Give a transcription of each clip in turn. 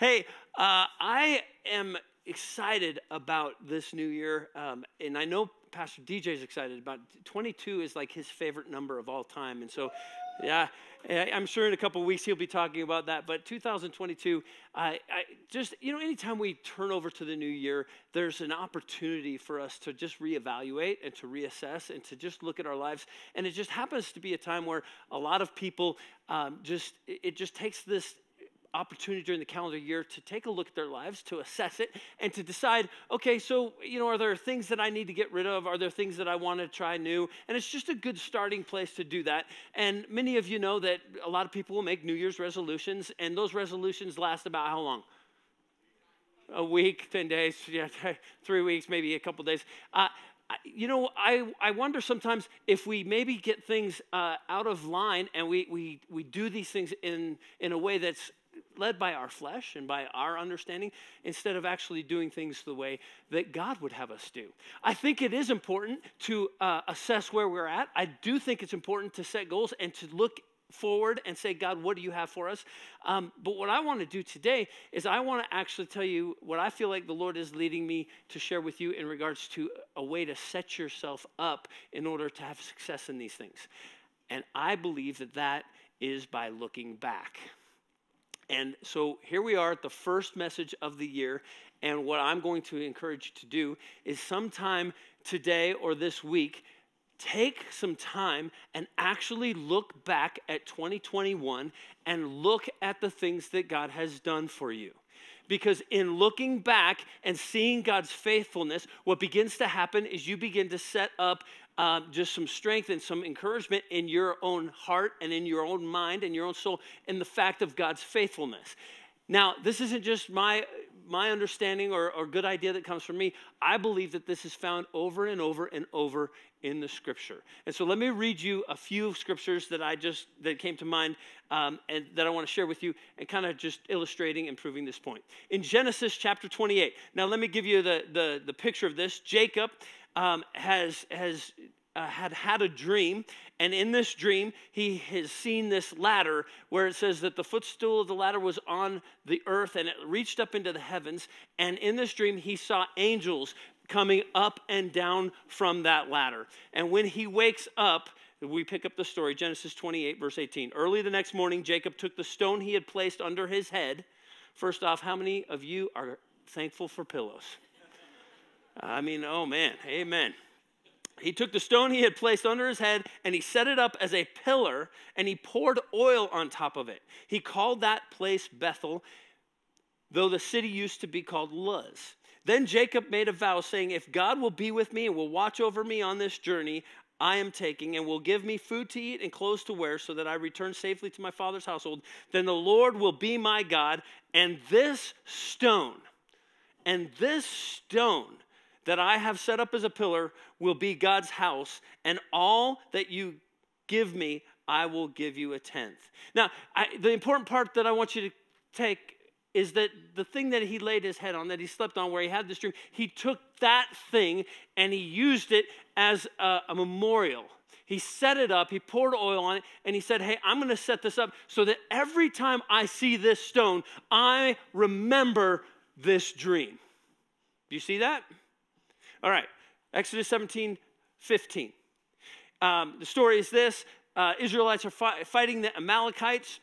Hey, uh, I am excited about this new year, um, and I know Pastor DJ is excited about. 22 is like his favorite number of all time, and so, yeah, I'm sure in a couple weeks he'll be talking about that. But 2022, I, I just you know, anytime we turn over to the new year, there's an opportunity for us to just reevaluate and to reassess and to just look at our lives. And it just happens to be a time where a lot of people um, just it just takes this opportunity during the calendar year to take a look at their lives, to assess it, and to decide, okay, so, you know, are there things that I need to get rid of? Are there things that I want to try new? And it's just a good starting place to do that. And many of you know that a lot of people will make New Year's resolutions, and those resolutions last about how long? A week, 10 days, yeah, three weeks, maybe a couple days. Uh, you know, I, I wonder sometimes if we maybe get things uh, out of line and we, we, we do these things in, in a way that's led by our flesh and by our understanding instead of actually doing things the way that God would have us do. I think it is important to uh, assess where we're at. I do think it's important to set goals and to look forward and say, God, what do you have for us? Um, but what I want to do today is I want to actually tell you what I feel like the Lord is leading me to share with you in regards to a way to set yourself up in order to have success in these things. And I believe that that is by looking back. And so here we are at the first message of the year. And what I'm going to encourage you to do is sometime today or this week, take some time and actually look back at 2021 and look at the things that God has done for you. Because in looking back and seeing God's faithfulness, what begins to happen is you begin to set up um, just some strength and some encouragement in your own heart and in your own mind and your own soul in the fact of God's faithfulness. Now, this isn't just my my understanding or, or good idea that comes from me. I believe that this is found over and over and over in the scripture. And so let me read you a few scriptures that I just that came to mind um, and that I want to share with you and kind of just illustrating and proving this point. In Genesis chapter 28. Now let me give you the the, the picture of this. Jacob um, has, has uh, had had a dream, and in this dream, he has seen this ladder where it says that the footstool of the ladder was on the earth and it reached up into the heavens. And in this dream, he saw angels coming up and down from that ladder. And when he wakes up, we pick up the story, Genesis 28, verse 18. Early the next morning, Jacob took the stone he had placed under his head. First off, how many of you are thankful for pillows? I mean, oh man, amen. He took the stone he had placed under his head and he set it up as a pillar and he poured oil on top of it. He called that place Bethel, though the city used to be called Luz. Then Jacob made a vow saying, If God will be with me and will watch over me on this journey I am taking and will give me food to eat and clothes to wear so that I return safely to my father's household, then the Lord will be my God and this stone, and this stone that I have set up as a pillar will be God's house, and all that you give me, I will give you a tenth. Now, I, the important part that I want you to take is that the thing that he laid his head on, that he slept on, where he had this dream, he took that thing and he used it as a, a memorial. He set it up, he poured oil on it, and he said, Hey, I'm gonna set this up so that every time I see this stone, I remember this dream. Do you see that? All right, Exodus 17, 15. Um, the story is this uh, Israelites are fi- fighting the Amalekites.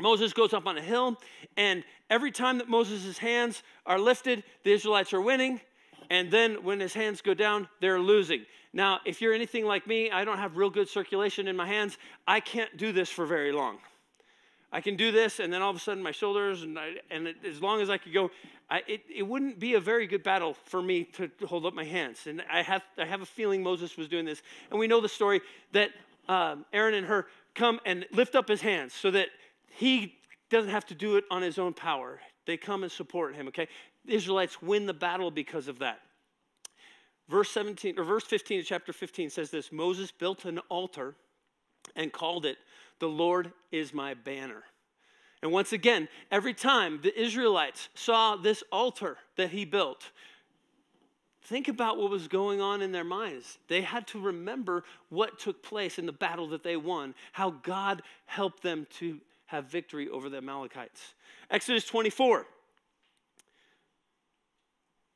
Moses goes up on a hill, and every time that Moses' hands are lifted, the Israelites are winning. And then when his hands go down, they're losing. Now, if you're anything like me, I don't have real good circulation in my hands. I can't do this for very long. I can do this, and then all of a sudden my shoulders, and, I, and it, as long as I could go, I, it, it wouldn't be a very good battle for me to hold up my hands. And I have, I have a feeling Moses was doing this. And we know the story that um, Aaron and Hur come and lift up his hands so that he doesn't have to do it on his own power. They come and support him, okay? The Israelites win the battle because of that. Verse 17 or verse 15 of chapter 15 says this Moses built an altar and called it the Lord is my banner. And once again, every time the Israelites saw this altar that he built, think about what was going on in their minds. They had to remember what took place in the battle that they won, how God helped them to have victory over the Amalekites. Exodus 24,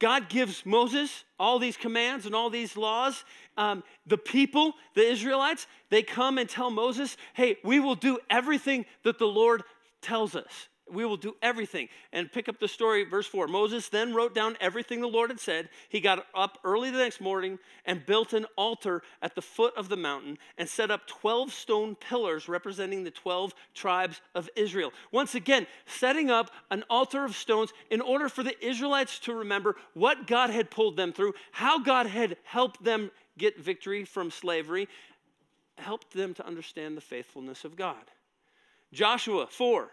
God gives Moses all these commands and all these laws. Um, the people, the Israelites, they come and tell Moses, hey, we will do everything that the Lord tells us. We will do everything. And pick up the story, verse 4. Moses then wrote down everything the Lord had said. He got up early the next morning and built an altar at the foot of the mountain and set up 12 stone pillars representing the 12 tribes of Israel. Once again, setting up an altar of stones in order for the Israelites to remember what God had pulled them through, how God had helped them get victory from slavery, helped them to understand the faithfulness of God. Joshua 4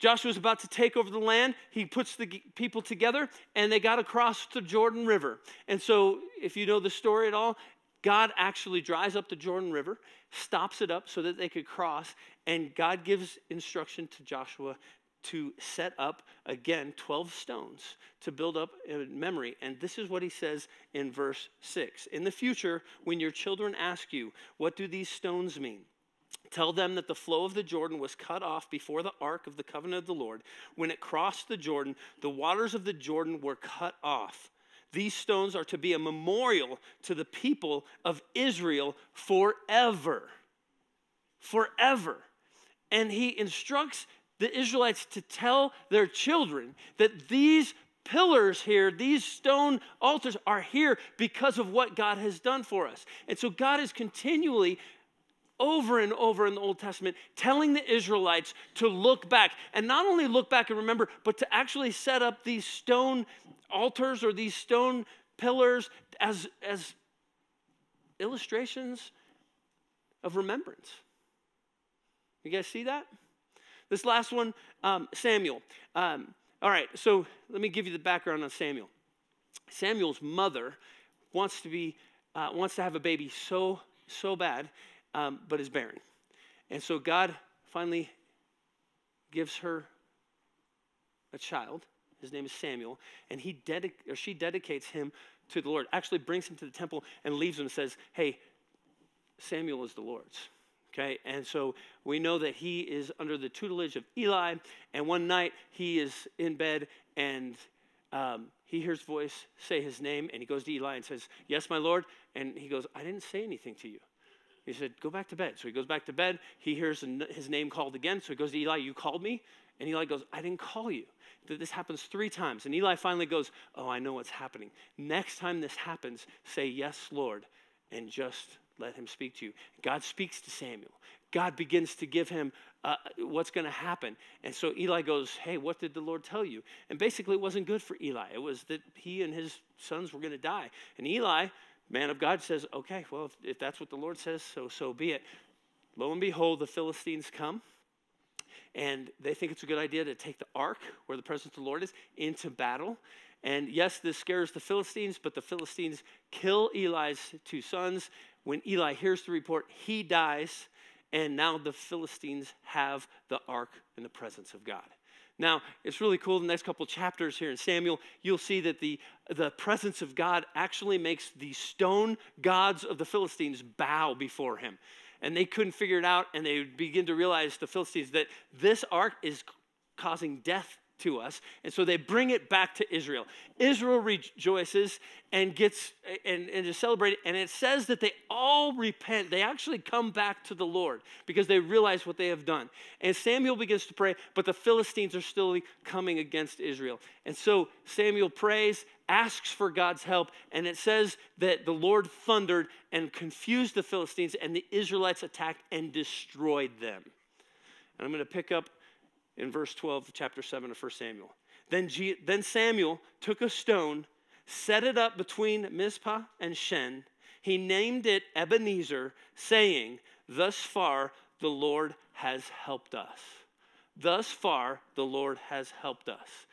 Joshua's about to take over the land. He puts the people together and they got across the Jordan River. And so, if you know the story at all, God actually dries up the Jordan River, stops it up so that they could cross, and God gives instruction to Joshua to set up again 12 stones to build up memory. And this is what he says in verse 6. In the future, when your children ask you, What do these stones mean? Tell them that the flow of the Jordan was cut off before the ark of the covenant of the Lord. When it crossed the Jordan, the waters of the Jordan were cut off. These stones are to be a memorial to the people of Israel forever. Forever. And he instructs the Israelites to tell their children that these pillars here, these stone altars are here because of what God has done for us. And so God is continually over and over in the Old Testament, telling the Israelites to look back. And not only look back and remember, but to actually set up these stone altars or these stone pillars as, as illustrations of remembrance. You guys see that? This last one, um, Samuel. Um, all right, so let me give you the background on Samuel. Samuel's mother wants to be uh, wants to have a baby so so bad um, but is barren. And so God finally gives her a child. His name is Samuel, and he dedic- or she dedicates him to the Lord. Actually, brings him to the temple and leaves him and says, "Hey, Samuel is the Lord's." Okay, and so we know that he is under the tutelage of Eli. And one night he is in bed and um, he hears voice say his name, and he goes to Eli and says, "Yes, my Lord." And he goes, "I didn't say anything to you." He said, Go back to bed. So he goes back to bed. He hears his name called again. So he goes to Eli, You called me? And Eli goes, I didn't call you. This happens three times. And Eli finally goes, Oh, I know what's happening. Next time this happens, say, Yes, Lord, and just let him speak to you. God speaks to Samuel. God begins to give him uh, what's going to happen. And so Eli goes, Hey, what did the Lord tell you? And basically, it wasn't good for Eli. It was that he and his sons were going to die. And Eli man of God says, okay, well, if, if that's what the Lord says, so so be it. Lo and behold, the Philistines come and they think it's a good idea to take the ark where the presence of the Lord is into battle. And yes, this scares the Philistines, but the Philistines kill Eli's two sons. When Eli hears the report, he dies, and now the Philistines have the ark in the presence of God. Now, it's really cool. The next couple chapters here in Samuel, you'll see that the, the presence of God actually makes the stone gods of the Philistines bow before him. And they couldn't figure it out, and they begin to realize, the Philistines, that this ark is causing death to us. And so they bring it back to Israel. Israel rejoices and gets and, and is celebrated. And it says that they all repent. They actually come back to the Lord because they realize what they have done. And Samuel begins to pray, but the Philistines are still coming against Israel. And so Samuel prays, asks for God's help, and it says that the Lord thundered and confused the Philistines, and the Israelites attacked and destroyed them. And I'm going to pick up in verse 12 of chapter 7 of 1 Samuel. Then, G- then Samuel took a stone, set it up between Mizpah and Shen. He named it Ebenezer, saying, Thus far the Lord has helped us. Thus far the Lord has helped us.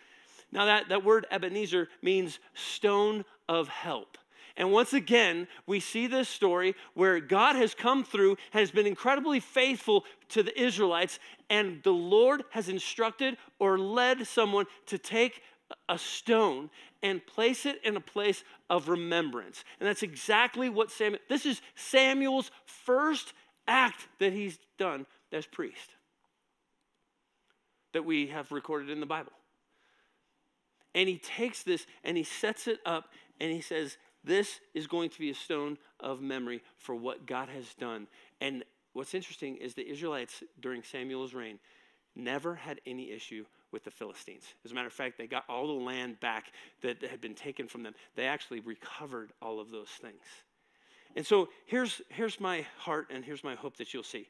Now, that, that word Ebenezer means stone of help. And once again, we see this story where God has come through, has been incredibly faithful to the Israelites, and the Lord has instructed or led someone to take a stone and place it in a place of remembrance. And that's exactly what Samuel, this is Samuel's first act that he's done as priest that we have recorded in the Bible. And he takes this and he sets it up and he says, This is going to be a stone of memory for what God has done. And what's interesting is the Israelites during Samuel's reign never had any issue with the Philistines. As a matter of fact, they got all the land back that had been taken from them. They actually recovered all of those things. And so here's, here's my heart and here's my hope that you'll see.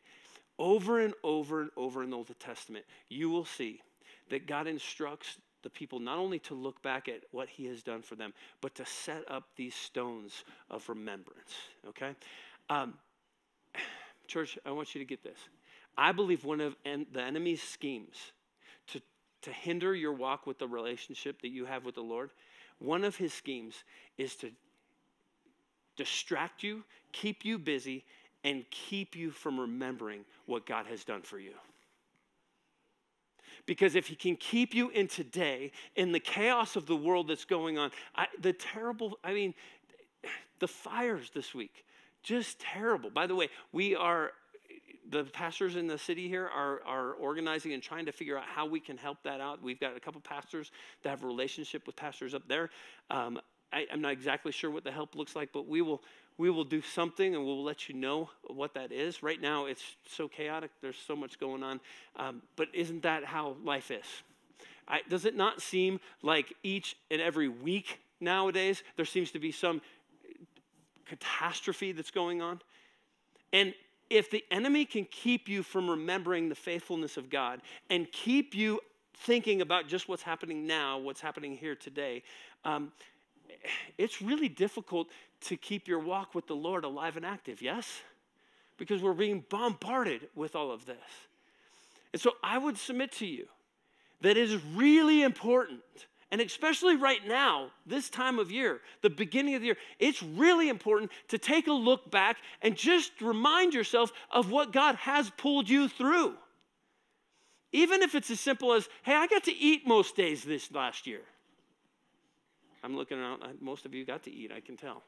Over and over and over in the Old Testament, you will see that God instructs the people not only to look back at what he has done for them, but to set up these stones of remembrance. Okay? Um, church, I want you to get this. I believe one of en- the enemy's schemes to, to hinder your walk with the relationship that you have with the Lord, one of his schemes is to distract you, keep you busy, and keep you from remembering what God has done for you. Because if he can keep you in today, in the chaos of the world that's going on, I, the terrible, I mean, the fires this week, just terrible. By the way, we are the pastors in the city here are, are organizing and trying to figure out how we can help that out. We've got a couple pastors that have a relationship with pastors up there. Um, I, am not exactly sure what the help looks like, but we will we will do something and we'll let you know what that is. Right now, it's so chaotic. There's so much going on. Um, but isn't that how life is? I, does it not seem like each and every week nowadays there seems to be some catastrophe that's going on? And if the enemy can keep you from remembering the faithfulness of God and keep you thinking about just what's happening now, what's happening here today, um, it's really difficult to keep your walk with the Lord alive and active, yes? Because we're being bombarded with all of this. And so I would submit to you that it is really important and especially right now, this time of year, the beginning of the year, it's really important to take a look back and just remind yourself of what God has pulled you through. Even if it's as simple as, hey, I got to eat most days this last year. I'm looking around, most of you got to eat, I can tell.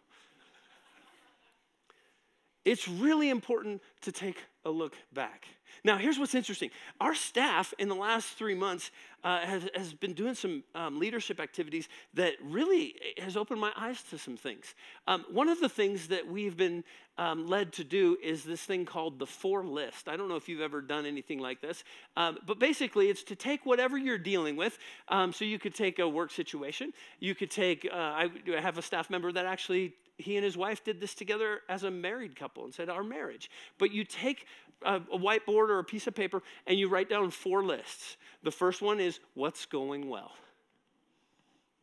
It's really important to take a look back. Now, here's what's interesting. Our staff in the last three months uh, has, has, been doing some um, leadership activities that really has opened my eyes to some things. Um, one of the things that we've been um, led to do is this thing called the four list. I don't know if you've ever done anything like this, um, but basically it's to take whatever you're dealing with. Um, so you could take a work situation, you could take, uh, I have a staff member that actually he and his wife did this together as a married couple and said, Our marriage. But you take a, a, whiteboard or a piece of paper and you write down four lists. The first one is what's going well?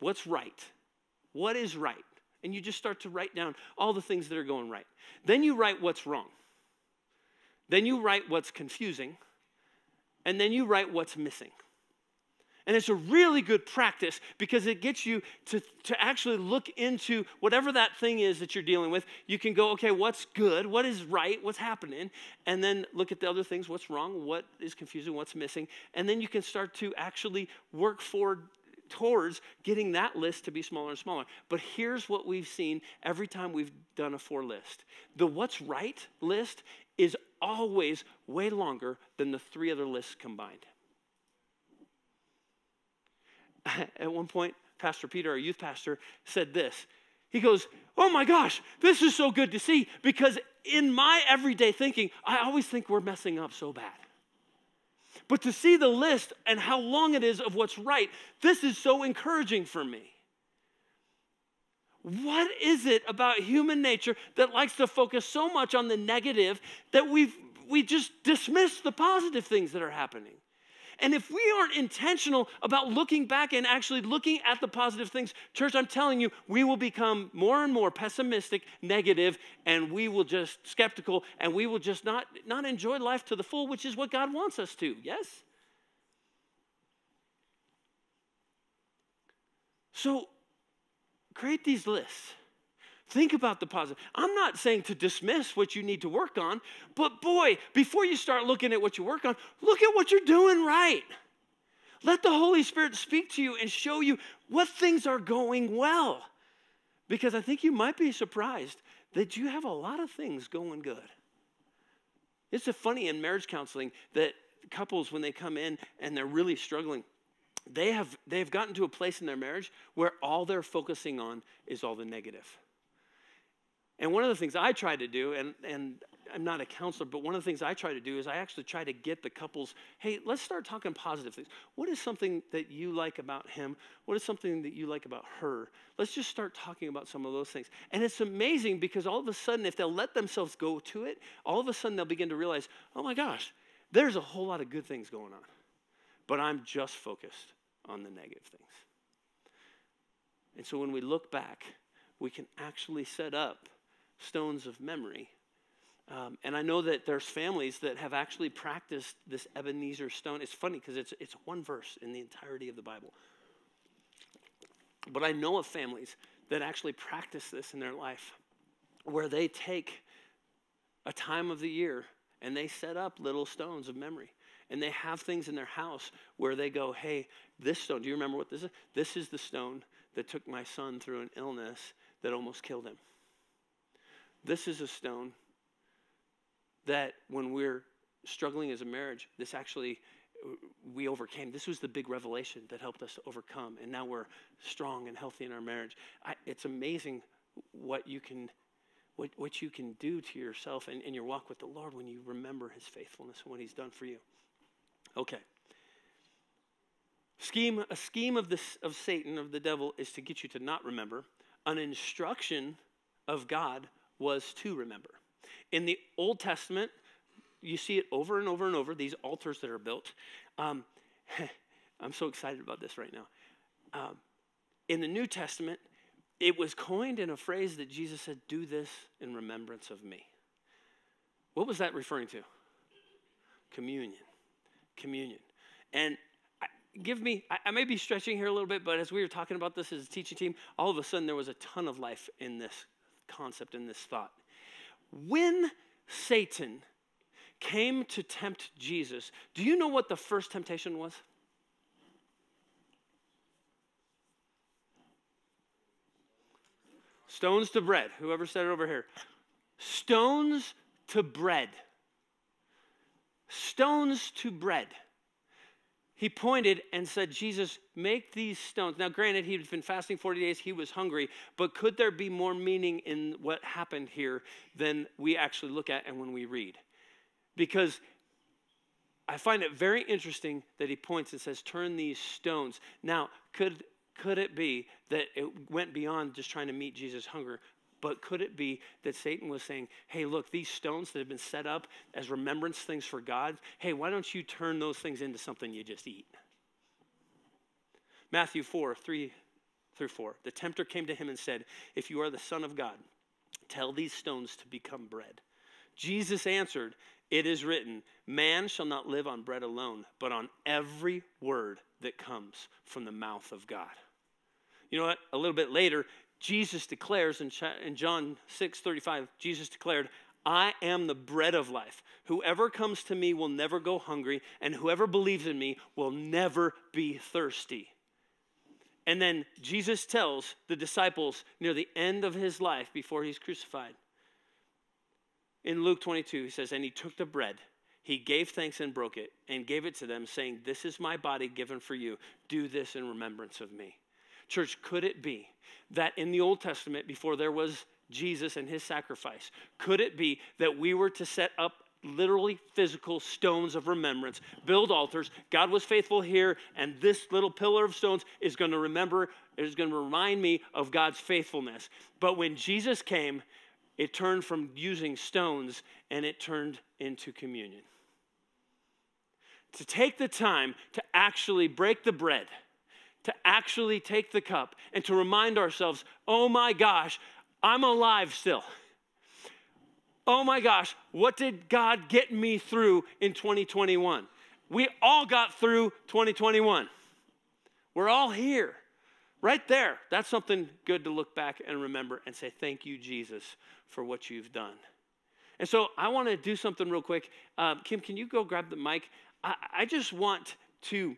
What's right? What is right? And you just start to write down all the things that are going right. Then you write what's wrong. Then you write what's confusing. And then you write what's missing. And it's a really good practice because it gets you to, to actually look into whatever that thing is that you're dealing with. You can go, okay, what's good? What is right? What's happening? And then look at the other things what's wrong? What is confusing? What's missing? And then you can start to actually work forward towards getting that list to be smaller and smaller. But here's what we've seen every time we've done a four list the what's right list is always way longer than the three other lists combined. at one point, Pastor Peter, our youth pastor, said this. He goes, Oh my gosh, this is so good to see because in my everyday thinking, I always think we're messing up so bad. But to see the list and how long it is of what's right, this is so encouraging for me. What is it about human nature that likes to focus so much on the negative that we we just dismiss the positive things that are happening? And if we aren't intentional about looking back and actually looking at the positive things, church, I'm telling you, we will become more and more pessimistic, negative, and we will just skeptical, and we will just not, not enjoy life to the full, which is what God wants us to. Yes? So create these lists. Think about the positive. I'm not saying to dismiss what you need to work on, but boy, before you start looking at what you work on, look at what you're doing right. Let the Holy Spirit speak to you and show you what things are going well. Because I think you might be surprised that you have a lot of things going good. It's funny in marriage counseling that couples, when they come in and they're really struggling, they have they have gotten to a place in their marriage where all they're focusing on is all the negative. And one of the things I try to do, and, and I'm not a counselor, but one of the things I try to do is I actually try to get the couples, hey, let's start talking positive things. What is something that you like about him? What is something that you like about her? Let's just start talking about some of those things. And it's amazing because all of a sudden, if they'll let themselves go to it, all of a sudden they'll begin to realize, oh my gosh, there's a whole lot of good things going on. But I'm just focused on the negative things. And so when we look back, we can actually set up stones of memory um, and I know that there's families that have actually practiced this Ebenezer stone. It's funny because it's, it's one verse in the entirety of the Bible. But I know of families that actually practice this in their life where they take a time of the year and they set up little stones of memory. And they have things in their house where they go, hey, this stone, do you remember what this is? This is the stone that took my son through an illness that almost killed him. This is a stone that when we're struggling as a marriage, this actually we overcame. This was the big revelation that helped us overcome, and now we're strong and healthy in our marriage. I, it's amazing what you can what, what you can do to yourself and in your walk with the Lord when you remember His faithfulness and what He's done for you. Okay. Scheme a scheme of this of Satan of the devil is to get you to not remember. An instruction of God was to remember. In the Old Testament, you see it over and over and over, these altars that are built. Um, I'm so excited about this right now. Um, in the New Testament, it was coined in a phrase that Jesus said, Do this in remembrance of me. What was that referring to? Communion. Communion. And give me, I, I may be stretching here a little bit, but as we were talking about this as a teaching team, all of a sudden there was a ton of life in this concept, in this thought. When Satan came to tempt Jesus, do you know what the first temptation was? Stones to bread. Whoever said it over here. Stones to bread. Stones to bread he pointed and said, Jesus, make these stones. Now, granted, he'd been fasting 40 days, he was hungry, but could there be more meaning in what happened here than we actually look at and when we read? Because I find it very interesting that he points and says, Turn these stones. Now, could, could it be that it went beyond just trying to meet Jesus' hunger, but could it be that Satan was saying, hey, look, these stones that have been set up as remembrance things for God, hey, why don't you turn those things into something you just eat? Matthew 4, 3 through 4. The tempter came to him and said, If you are the Son of God, tell these stones to become bread. Jesus answered, It is written, Man shall not live on bread alone, but on every word that comes from the mouth of God. You know what? A little bit later, Jesus declares in, John 6 35, Jesus declared, I am the bread of life. Whoever comes to me will never go hungry, and whoever believes in me will never be thirsty. And then Jesus tells the disciples near the end of his life before he's crucified. In Luke 22, he says, And he took the bread, he gave thanks and broke it, and gave it to them, saying, This is my body given for you. Do this in remembrance of me. Church, could it be that in the Old Testament, before there was Jesus and his sacrifice, could it be that we were to set up literally physical stones of remembrance, build altars? God was faithful here, and this little pillar of stones is going to remember, is going to remind me of God's faithfulness. But when Jesus came, it turned from using stones and it turned into communion. To take the time to actually break the bread to actually take the cup and to remind ourselves, oh my gosh, I'm alive still. Oh my gosh, what did God get me through in 2021? We all got through 2021. We're all here. Right there. That's something good to look back and remember and say, Thank you, Jesus, for what you've done. And so I want to do something real quick. Um, Kim, can you go grab the mic? I, I just want to,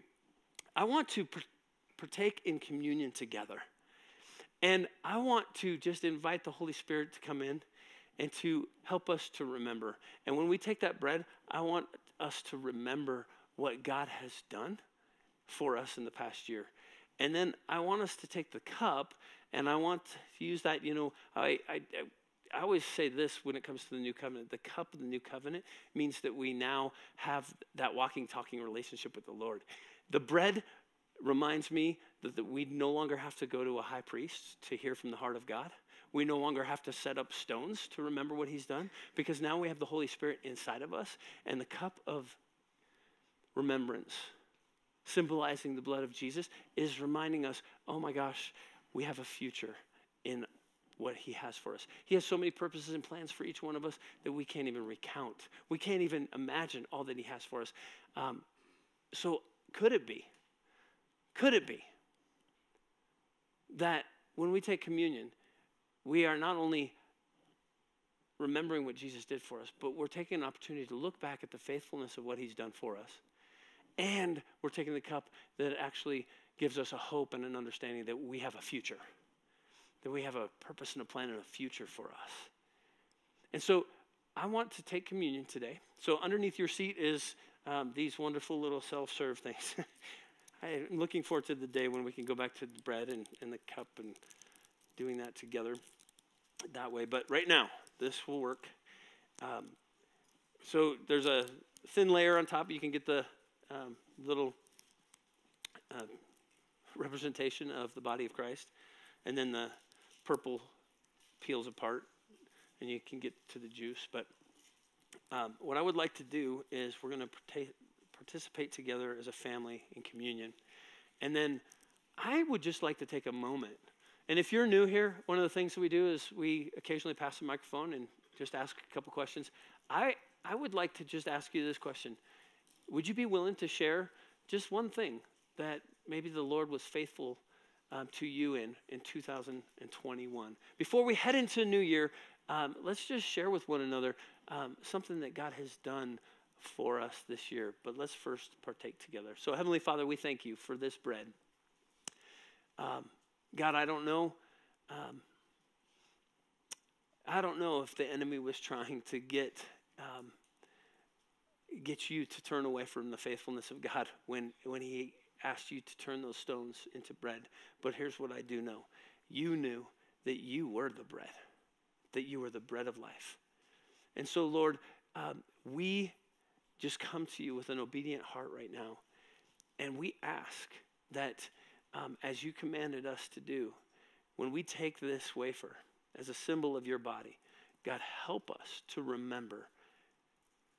I want to partake in communion together. And I want to just invite the Holy Spirit to come in and to help us to remember. And when we take that bread, I want us to remember what God has done for us in the past year. And then I want us to take the cup and I want to use that, you know, I, I, I always say this when it comes to the new covenant the cup of the new covenant means that we now have that walking, talking relationship with the Lord. The bread reminds me that, that we no longer have to go to a high priest to hear from the heart of God. We no longer have to set up stones to remember what he's done because now we have the Holy Spirit inside of us and the cup of remembrance symbolizing the blood of Jesus is reminding us, oh my gosh, we have a future in what he has for us. He has so many purposes and plans for each one of us that we can't even recount. We can't even imagine all that he has for us. Um, so, could it be? Could it be that when we take communion, we are not only remembering what Jesus did for us, but we're taking an opportunity to look back at the faithfulness of what he's done for us. And we're taking the cup that actually gives us a hope and an understanding that we have a future, that we have a purpose and a plan and a future for us. And so I want to take communion today. So underneath your seat is um, these wonderful little self serve things. I'm looking forward to the day when we can go back to the bread and, and the cup and doing that together that way. But right now, this will work. Um, so there's a thin layer on top. You can get the um, little uh, representation of the body of Christ, and then the purple peels apart, and you can get to the juice. But um, what I would like to do is we're going to participate together as a family in communion, and then I would just like to take a moment. And if you're new here, one of the things that we do is we occasionally pass the microphone and just ask a couple questions. I, I would like to just ask you this question would you be willing to share just one thing that maybe the Lord was faithful um, to you in in 2021? Before we head into a new year, um, let's just share with one another um, something that God has done for us this year. But let's first partake together. So, Heavenly Father, we thank you for this bread. Um, God, I don't know. Um, I don't know if the enemy was trying to get um, get you to turn away from the faithfulness of God when, when He asked you to turn those stones into bread. But here's what I do know you knew that you were the bread, that you were the bread of life. And so, Lord, um, we just come to you with an obedient heart right now. And we ask that um, as you commanded us to do, when we take this wafer as a symbol of your body, God, help us to remember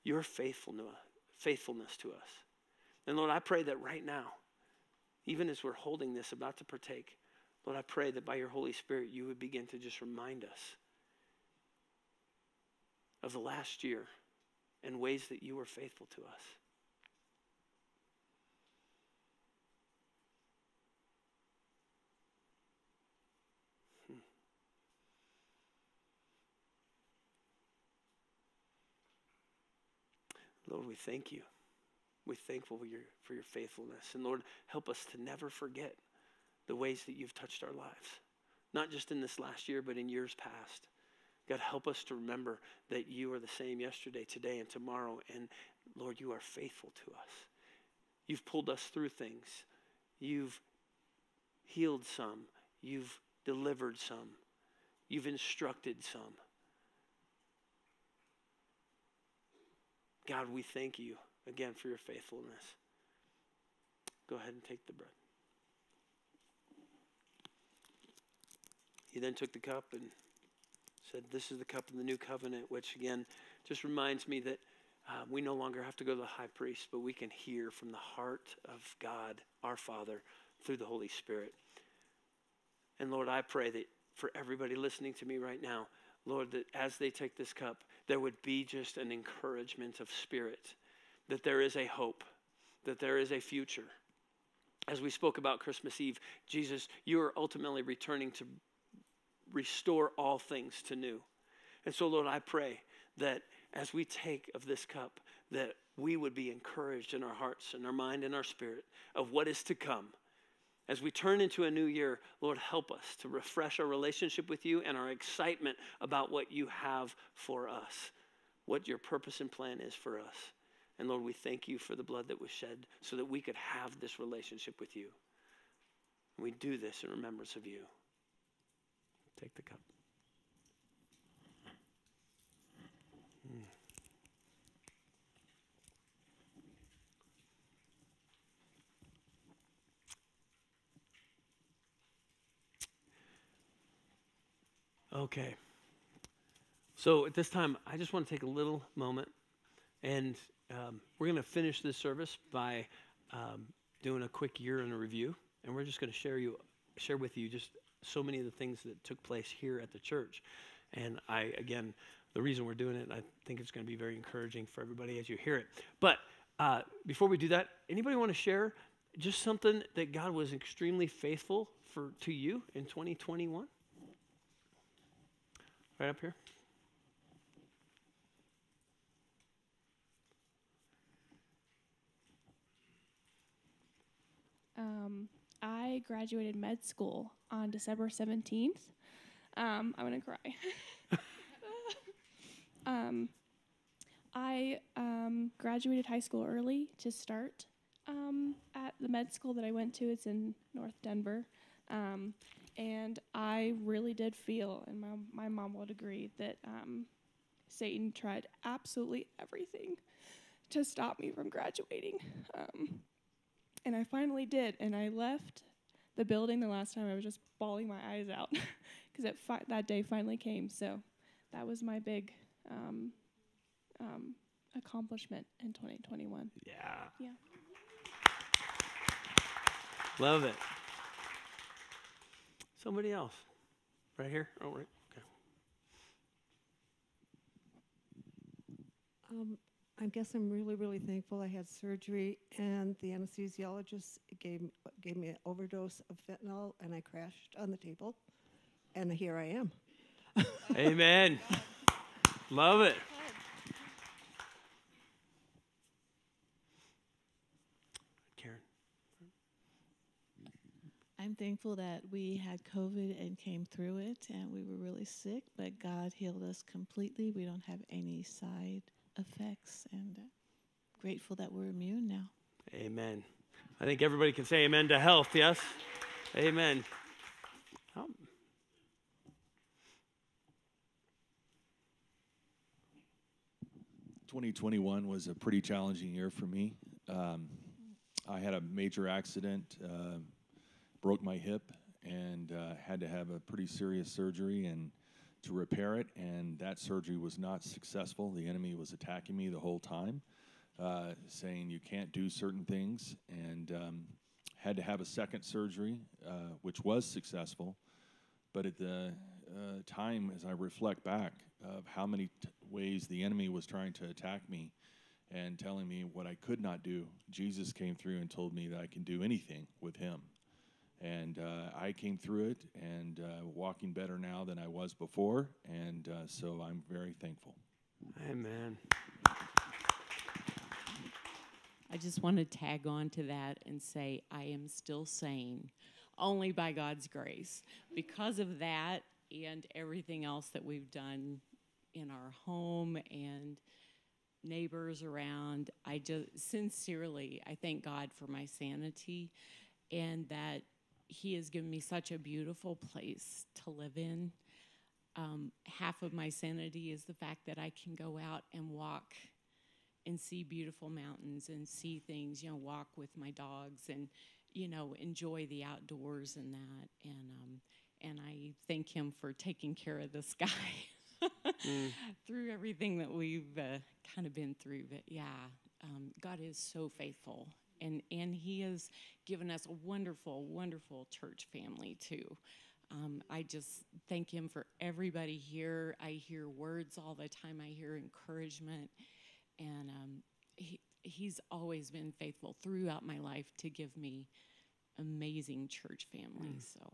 your faithfulness to us. And Lord, I pray that right now, even as we're holding this, about to partake, Lord, I pray that by your Holy Spirit, you would begin to just remind us of the last year and ways that you were faithful to us. Hmm. Lord, we thank you. We're thankful for your, for your faithfulness. And Lord, help us to never forget the ways that you've touched our lives, not just in this last year, but in years past. God, help us to remember that you are the same yesterday, today, and tomorrow. And Lord, you are faithful to us. You've pulled us through things. You've healed some. You've delivered some. You've instructed some. God, we thank you again for your faithfulness. Go ahead and take the bread. He then took the cup and said, This is the cup of the new covenant, which again just reminds me that uh, we no longer have to go to the high priest, but we can hear from the heart of God, our Father, through the Holy Spirit. And Lord, I pray that for everybody listening to me right now, Lord, that as they take this cup, there would be just an encouragement of spirit, that there is a hope, that there is a future. As we spoke about Christmas Eve, Jesus, you are ultimately returning to restore all things to new. And so, Lord, I pray that as we take of this cup, that we would be encouraged in our hearts and our mind and our spirit of what is to come as we turn into a new year, Lord, help us to refresh our relationship with you and our excitement about what you have for us, what your purpose and plan is for us. And Lord, we thank you for the blood that was shed so that we could have this relationship with you. We do this in remembrance of you. Take the cup. Mm. Okay. So at this time, I just want to take a little moment, and um, we're going to finish this service by um, doing a quick year in a review, and we're just going to share you share with you just so many of the things that took place here at the church. And I, again, the reason we're doing it, I think it's going to be very encouraging for everybody as you hear it. But uh, before we do that, anybody want to share just something that God was extremely faithful for to you in 2021? Right up here. Um, I graduated med school on December 17th. Um, I'm going to cry. um, I um, graduated high school early to start um, at the med school that I went to. It's in North Denver. Um, and I really did feel, and my, my mom would agree, that um, Satan tried absolutely everything to stop me from graduating. Um, and I finally did, and I left the building the last time I was just bawling my eyes out because fi- that day finally came. So that was my big um, um, accomplishment in 2021. Yeah. Yeah. Love it. Somebody else. Right here? Oh, right. Okay. Um, I guess I'm really, really thankful I had surgery, and the anesthesiologist gave gave me an overdose of fentanyl, and I crashed on the table, and here I am. Amen. Love it. Karen. I'm thankful that we had COVID and came through it, and we were really sick, but God healed us completely. We don't have any side effects, and uh, grateful that we're immune now. Amen. I think everybody can say amen to health, yes? Amen. Oh. Twenty twenty one was a pretty challenging year for me. Um, I had a major accident, uh, broke my hip, and uh, had to have a pretty serious surgery and to repair it. And that surgery was not successful. The enemy was attacking me the whole time uh, saying you can't do certain things, and um, had to have a second surgery, uh, which was successful. But at the uh, time, as I reflect back, of how many ways the enemy was trying to attack me and telling me what I could not do, Jesus came through and told me that I can do anything with Him. And uh, I came through it and uh, walking better now than I was before. And uh, so I'm very thankful. Amen. I just want to tag on to that and say I am still sane only by God's grace. Because of that and everything else that we've done in our home and neighbors around, I just sincerely I thank God for my sanity and that he has given me such a beautiful place to live in. Um, half of my sanity is the fact that I can go out and walk and see beautiful mountains and see things, you know, walk with my dogs and, you know, enjoy the outdoors and that. And, um, and I thank him for taking care of this guy mm. through everything that we've uh, kind of been through. But yeah, um, God is so faithful. And, and he has given us a wonderful, wonderful church family too. Um, I just thank him for everybody here. I hear words all the time. I hear encouragement and um, he, he's always been faithful throughout my life to give me amazing church family. Mm. So,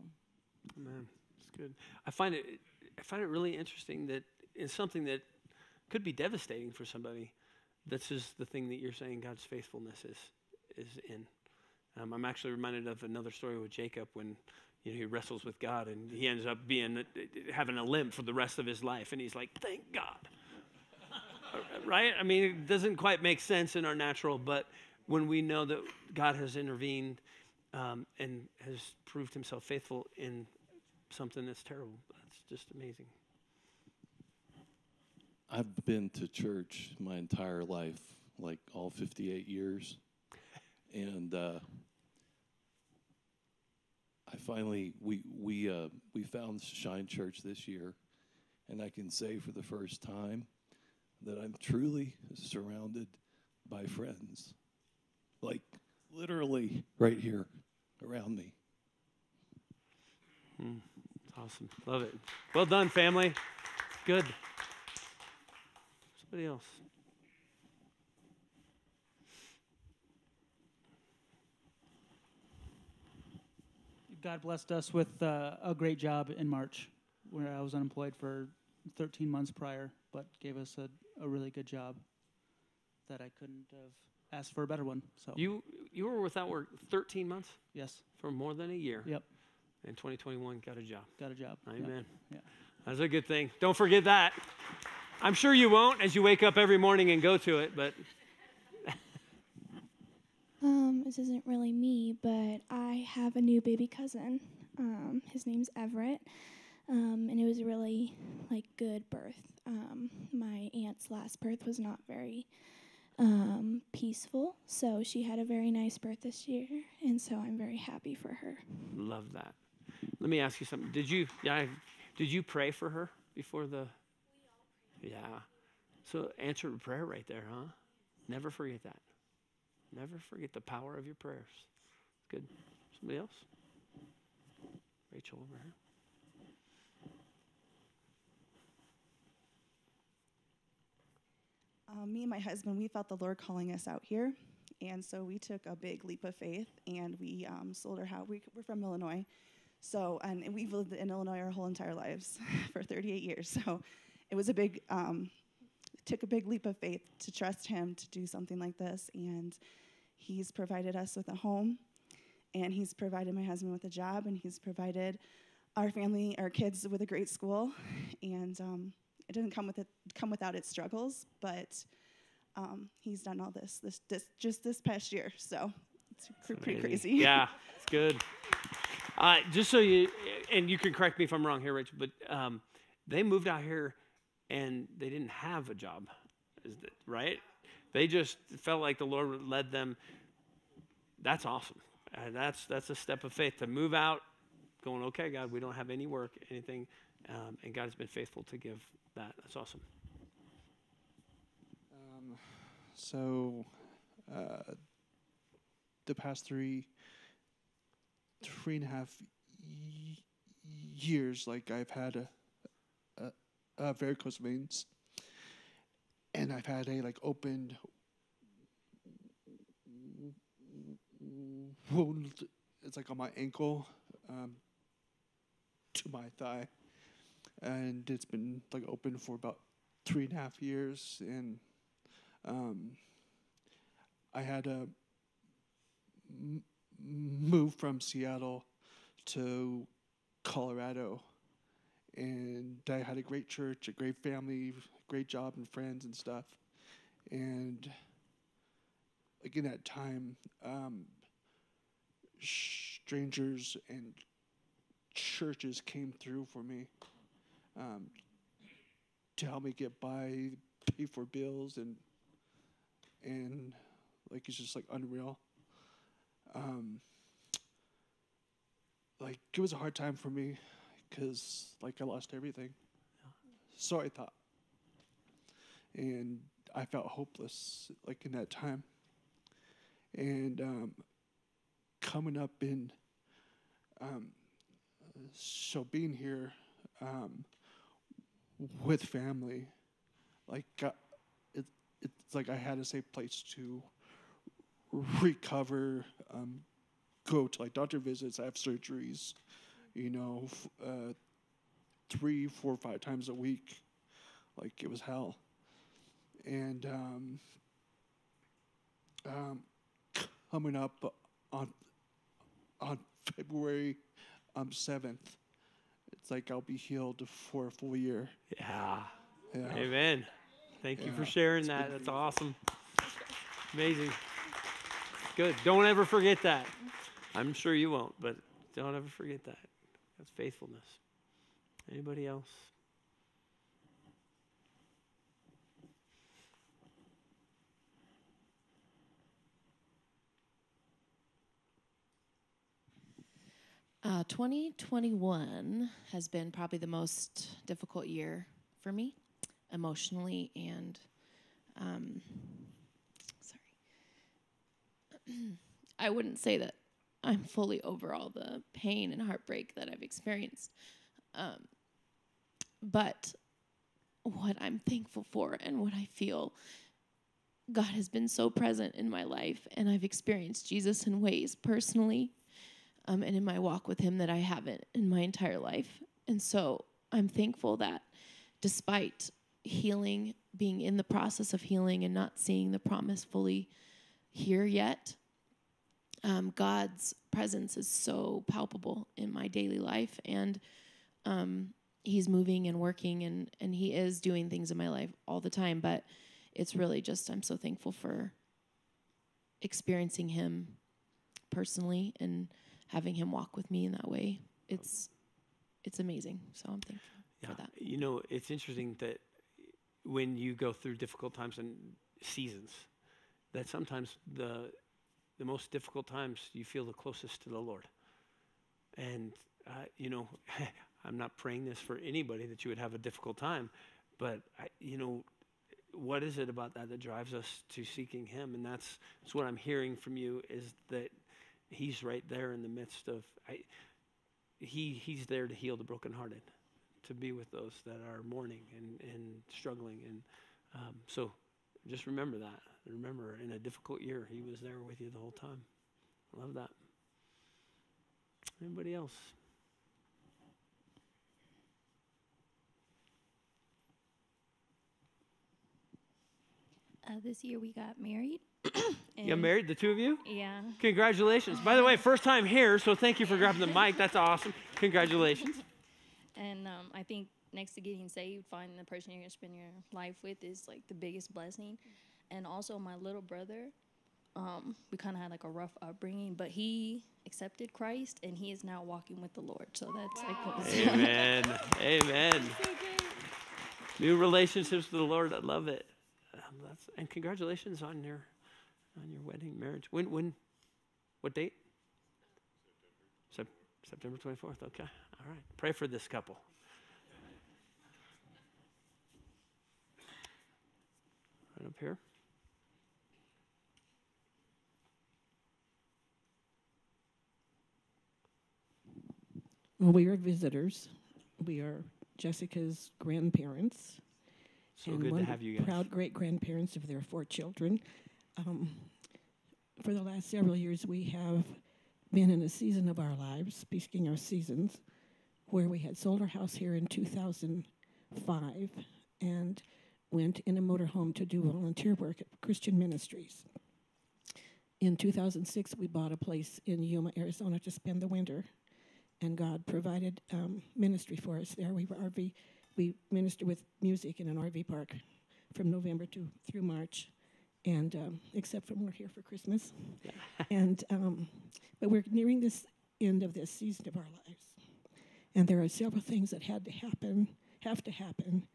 man, it's good. I find it I find it really interesting that it's something that could be devastating for somebody. This is the thing that you're saying God's faithfulness is is in. Um, I'm actually reminded of another story with Jacob when you know, he wrestles with God and he ends up being having a limp for the rest of his life, and he's like, "Thank God." right? I mean, it doesn't quite make sense in our natural, but when we know that God has intervened um, and has proved himself faithful in something that's terrible, that's just amazing. I've been to church my entire life, like all 58 years. And uh, I finally, we, we, uh, we found Shine Church this year. And I can say for the first time that I'm truly surrounded by friends. Like literally right here around me. Awesome. Love it. Well done, family. Good. Somebody else. God blessed us with uh, a great job in March, where I was unemployed for 13 months prior, but gave us a, a really good job that I couldn't have asked for a better one. So You you were without work 13 months yes, for more than a year. yep, In 2021, got a job. got a job. Yep. Amen. Yeah. That's a good thing. Don't forget that. I'm sure you won't as you wake up every morning and go to it, but Um, this isn't really me, but I have a new baby cousin. Um, his name's Everett, um, and it was a really like good birth. Um, my aunt's last birth was not very um, peaceful, so she had a very nice birth this year, and so I'm very happy for her. love that. Let me ask you something. Did you yeah, did you pray for her before the Yeah. So answered a prayer right there, huh? Never forget that. Never forget the power of your prayers. Good. Somebody else? Rachel over here. Um, me and my husband, we felt the Lord calling us out here. And so we took a big leap of faith and we um, sold our house. We, we're from Illinois. So, and we've lived in Illinois our whole entire lives for 38 years. So it was a big, um, took a big leap of faith to trust Him to do something like this. And He's provided us with a home and He's provided my husband with a job and He's provided our family, our kids with a great school. And um, it doesn't come with it, come without its struggles, but um, he's done all this, this, this just this past year. So it's pr- pretty Amazing. crazy. Yeah, it's good. Uh, just so you, and you can correct me if I'm wrong here, Rich, but um, they moved out here and they didn't have a job, is that right? They just felt like the Lord led them. That's awesome. Uh, that's that's a step of faith to move out, going okay, God, we don't have any work, anything, um, and God's been faithful to give that. That's awesome. Um, so, uh, the past three, three and a half years, like I've had a, a, a varicose veins, and I've had a like opened wound. It's like on my ankle, um, to my thigh, and it's been like open for about three and a half years, and um, I had to m- move from Seattle to Colorado, and I had a great church, a great family, great job, and friends and stuff, and like in that time, um, strangers and churches came through for me um, to help me get by, pay for bills, and and like it's just like unreal. Um, like it was a hard time for me because like I lost everything. So I thought, and I felt hopeless like in that time. And um, coming up in um, so being here um, with family, like uh, it, it's like I had a safe place to recover, um, go to like doctor visits, have surgeries, you know, f- uh, three, four, five times a week. Like it was hell. And um, um, coming up on on February um, 7th, it's like I'll be healed for a full year. Yeah. Yeah. Amen. Thank you for sharing it's that. That's beautiful. awesome. Amazing. Good. Don't ever forget that. I'm sure you won't, but don't ever forget that. That's faithfulness. Anybody else? Uh, 2021 has been probably the most difficult year for me, emotionally and, um, sorry. I wouldn't say that I'm fully over all the pain and heartbreak that I've experienced. Um, but what I'm thankful for and what I feel God has been so present in my life, and I've experienced Jesus in ways personally um, and in my walk with Him that I haven't in my entire life. And so I'm thankful that despite healing, being in the process of healing and not seeing the promise fully here yet, um, God's presence is so palpable in my daily life. And um, He's moving and working, and, and He is doing things in my life all the time. But it's really just, I'm so thankful for experiencing Him personally and having him walk with me in that way. It's it's amazing. So I'm thankful Yeah. for that. You know, it's interesting that when you go through difficult times and seasons, that sometimes the the most difficult times you feel the closest to the Lord. And uh, you know, I'm not praying this for anybody that you would have a difficult time, but I, you know, what is it about that that drives us to seeking Him? And that's that's what I'm hearing from you is that He's right there in the midst of. I, he he's there to heal the brokenhearted, to be with those that are mourning and, and struggling. And um, so just remember that. Remember, in a difficult year, he was there with you the whole time. I love that. Anybody else? Uh, this year we got married. You got married, the two of you? Yeah. Congratulations. By the way, first time here, so thank you for grabbing the mic. That's awesome. Congratulations. And um, I think next to getting saved, finding the person you're gonna spend your life with is like the biggest blessing. And also my little brother, um, we kind of had like a rough upbringing, but he accepted Christ and he is now walking with the Lord. So that's like what was Amen. Amen. New relationships with the Lord. I love it. Um, that's, and congratulations on your on your wedding marriage. When when what date? Sep- September 24th. Okay. All right. Pray for this couple. Right up here. Well, we are visitors. We are Jessica's grandparents. So and good to have you guys. Proud great grandparents of their four children. Um, for the last several years, we have been in a season of our lives, speaking of seasons, where we had sold our house here in 2005 and went in a motorhome to do volunteer work at Christian Ministries. In 2006, we bought a place in Yuma, Arizona to spend the winter and God provided um, ministry for us there. We were RV, we ministered with music in an RV park from November to through March, and um, except when we're here for Christmas. and um, but we're nearing this end of this season of our lives, and there are several things that had to happen, have to happen,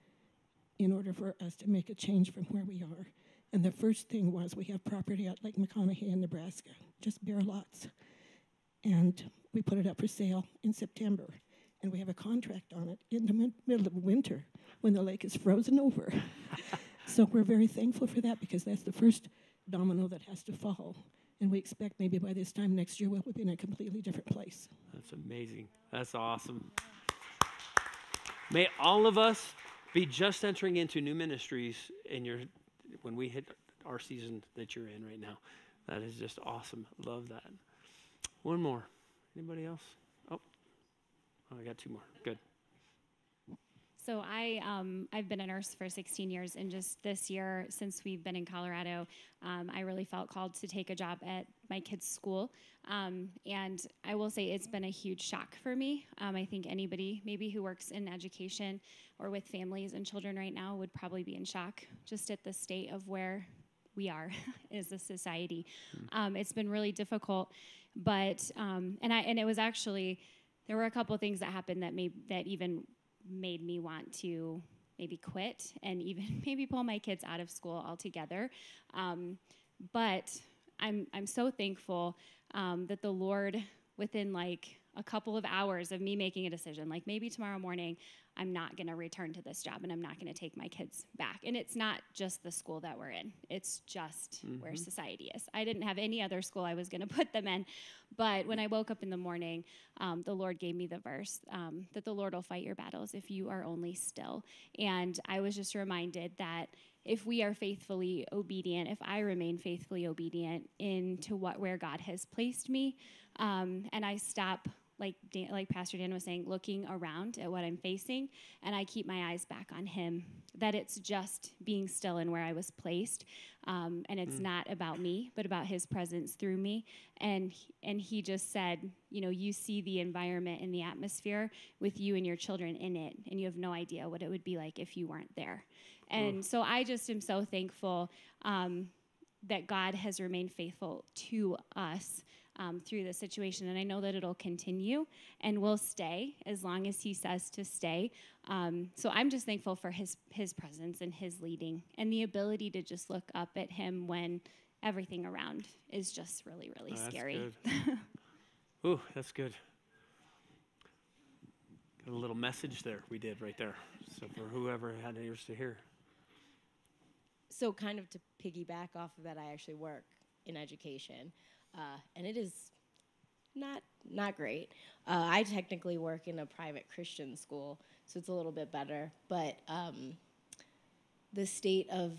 in order for us to make a change from where we are. And the first thing was we have property at Lake McConaughy in Nebraska, just bare lots and we put it up for sale in September. And we have a contract on it in the mid- middle of winter when the lake is frozen over. so we're very thankful for that because that's the first domino that has to fall. And we expect maybe by this time next year we'll be in a completely different place. That's amazing. That's awesome. May all of us be just entering into new ministries in your when we hit our season that you're in right now. That is just awesome. Love that. One more. Anybody else? Oh, oh I got two more. Good. So I um, I've been a nurse for 16 years, and just this year, since we've been in Colorado, um, I really felt called to take a job at my kids' school. Um, and I will say it's been a huge shock for me. Um, I think anybody maybe who works in education or with families and children right now would probably be in shock just at the state of where we are as a society. Um, it's been really difficult, but um, and I and it was actually there were a couple things that happened that made that even made me want to maybe quit and even maybe pull my kids out of school altogether. Um, but I'm I'm so thankful um, that the Lord within like a couple of hours of me making a decision, like maybe tomorrow morning, I'm not going to return to this job and I'm not going to take my kids back. And it's not just the school that we're in, it's just mm-hmm. where society is. I didn't have any other school I was going to put them in. But when I woke up in the morning, um, the Lord gave me the verse um, that the Lord will fight your battles if you are only still. And I was just reminded that if we are faithfully obedient, if I remain faithfully obedient into what where God has placed me, um, and I stop like Dan, like Pastor Dan was saying, looking around at what I'm facing, and I keep my eyes back on Him. That it's just being still in where I was placed, um, and it's mm. not about me, but about His presence through me. And and He just said, you know, you see the environment and the atmosphere with you and your children in it, and you have no idea what it would be like if you weren't there. And so I just am so thankful um, that God has remained faithful to us um, through the situation. And I know that it'll continue and will stay as long as He says to stay. Um, so I'm just thankful for His His presence and His leading and the ability to just look up at Him when everything around is just really really oh, scary. Ooh, that's good. Got a little message there. We did right there. So for whoever had ears to hear. So kind of to piggyback off of that, I actually work in education uh, and it is not not great. Uh, I technically work in a private Christian school, so it's a little bit better. But um, the state of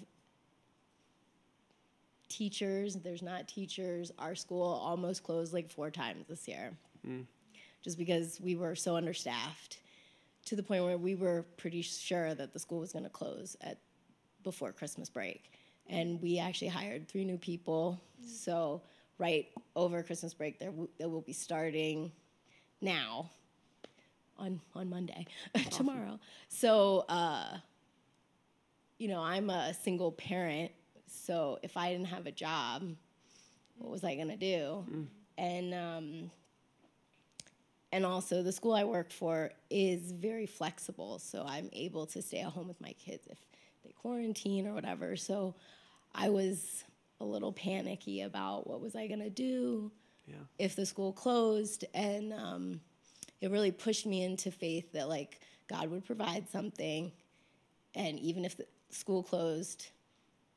teachers, there's not teachers. Our school almost closed like four times this year, mm. just because we were so understaffed, to the point where we were pretty sure that the school was going to close at before Christmas break, and we actually hired three new people. Mm. So right over Christmas break. There, there will be starting now on on Monday, tomorrow. So, uh, you know, I'm a single parent. So if I didn't have a job, what was I gonna do? Mm. And um, and also the school I work for is very flexible, so I'm able to stay at home with my kids if they quarantine or whatever. So I was a little panicky about what was I going to do yeah. if the school closed, and um, it really pushed me into faith that like God would provide something, and even if the school closed,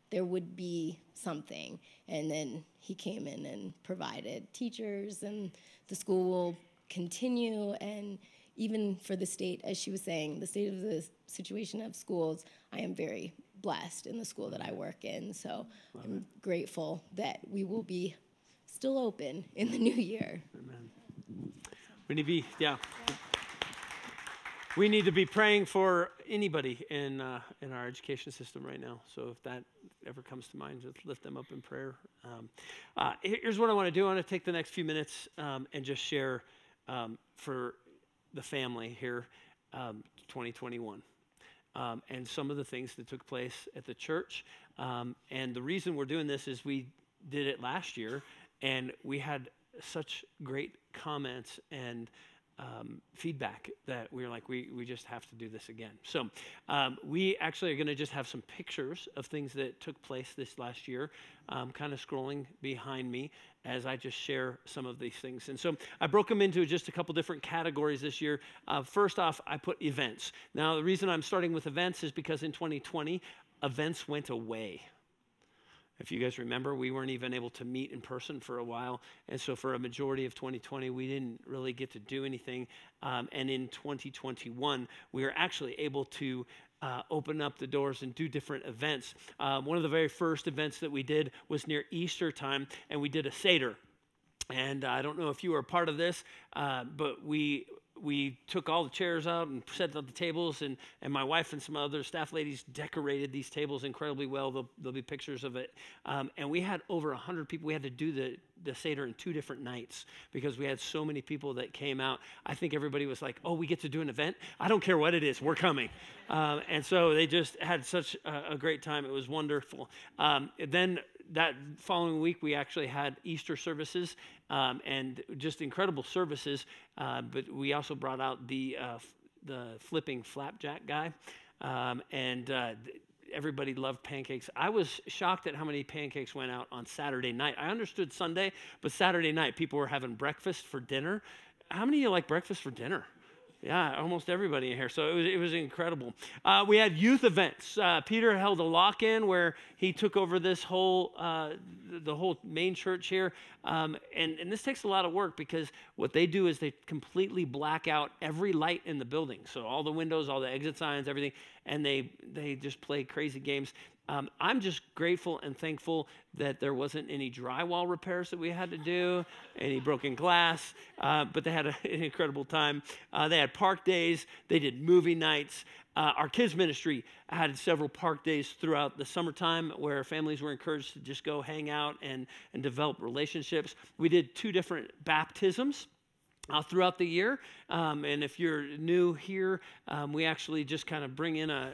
there would be something. And then He came in and provided teachers, and the school will continue and even for the state, as she was saying, the state of the situation of schools, I am very blessed in the school that I work in. So Love I'm it. grateful that we will be still open in the new year. Amen. We need to be, yeah. We need to be praying for anybody in uh, in our education system right now. So if that ever comes to mind, just lift them up in prayer. Um, uh, here's what I want to do. I want to take the next few minutes um, and just share um, for the family here, um, 2021 um, and some of the things that took place at the church. Um, and the reason we're doing this is we did it last year, and we had such great comments and um, feedback that we were like, we, we just have to do this again. So um, we actually are going to just have some pictures of things that took place this last year, um, kind of scrolling behind me as I just share some of these things. And so I broke them into just a couple different categories this year. Uh, first off, I put events. Now, the reason I'm starting with events is because in 2020, events went away. If you guys remember, we weren't even able to meet in person for a while. And so, for a majority of 2020, we didn't really get to do anything. Um, and in 2021, we were actually able to uh, open up the doors and do different events. Um, one of the very first events that we did was near Easter time, and we did a Seder. And uh, I don't know if you were a part of this, uh, but we we took all the chairs out and set up the tables, and, and my wife and some other staff ladies decorated these tables incredibly well. There'll, there'll be pictures of it. Um, and we had over 100 people. We had to do the, the Seder in two different nights because we had so many people that came out. I think everybody was like, oh, we get to do an event? I don't care what it is, we're coming. Um, and so they just had such a, a great time. It was wonderful. Um, then that following week, we actually had Easter services um, and just incredible services. Uh, but we also brought out the uh, f- the flipping flapjack guy, um, and uh, everybody loved pancakes. I was shocked at how many pancakes went out on Saturday night. I understood Sunday, but Saturday night people were having breakfast for dinner. How many of you like breakfast for dinner? Yeah, almost everybody in here. So it was, it was incredible. Uh, we had youth events. Uh, Peter held a lock in where he took over this whole, uh, the whole main church here. Um, and, and this takes a lot of work because what they do is they completely black out every light in the building. So all the windows, all the exit signs, everything. And they, they just play crazy games. Um, I'm just grateful and thankful that there wasn't any drywall repairs that we had to do, any broken glass, uh, but they had a, an incredible time. Uh, they had park days, they did movie nights. Uh, our kids' ministry had several park days throughout the summertime where families were encouraged to just go hang out and, and develop relationships. We did two different baptisms uh, throughout the year. Um, and if you're new here, um, we actually just kind of bring in a,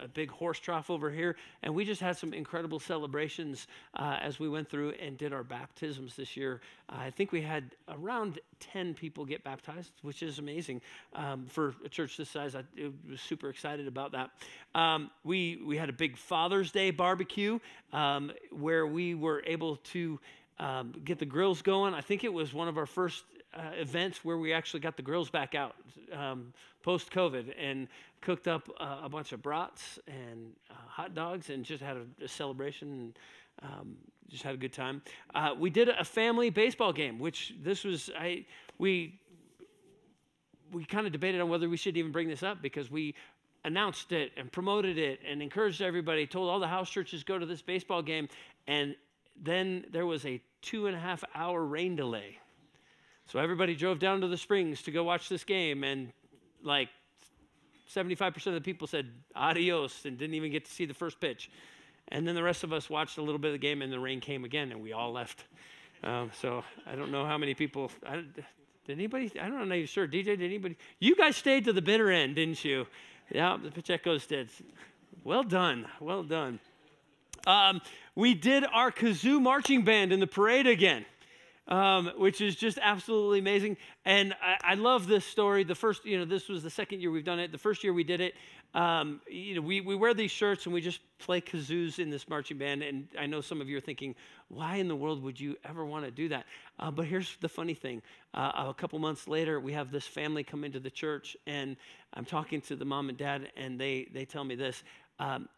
a, a, big horse trough over here. And we just had some incredible celebrations uh, as we went through and did our baptisms this year. Uh, I think we had around 10 people get baptized, which is amazing um, for a church this size. I was super excited about that. Um, we, we had a big Father's Day barbecue um, where we were able to. Um, get the grills going. I think it was one of our first uh, events where we actually got the grills back out um, post COVID and cooked up uh, a bunch of brats and uh, hot dogs and just had a, a celebration. And, um, just had a good time. Uh, we did a family baseball game, which this was I we we kind of debated on whether we should even bring this up because we announced it and promoted it and encouraged everybody, told all the house churches go to this baseball game, and then there was a two and a half hour rain delay so everybody drove down to the springs to go watch this game, and like 75% of the people said adios and didn't even get to see the first pitch. And then the rest of us watched a little bit of the game, and the rain came again, and we all left. Um, so I don't know how many people. I, did anybody? I don't know. You sure, DJ? Did anybody? You guys stayed to the bitter end, didn't you? Yeah, the Pacheco's did. Well done. Well done. Um, we did our kazoo marching band in the parade again um, which is just absolutely amazing. And I, I, love this story. The first, you know, this was the second year we've done it. The first year we did it, um, you know, we, we wear these shirts and we just play kazoos in this marching band. And I know some of you are thinking, why in the world would you ever want to do that? Uh, but here's the funny thing. Uh, a couple months later, we have this family come into the church, and I'm talking to the mom and dad, and they, they tell me this. Um,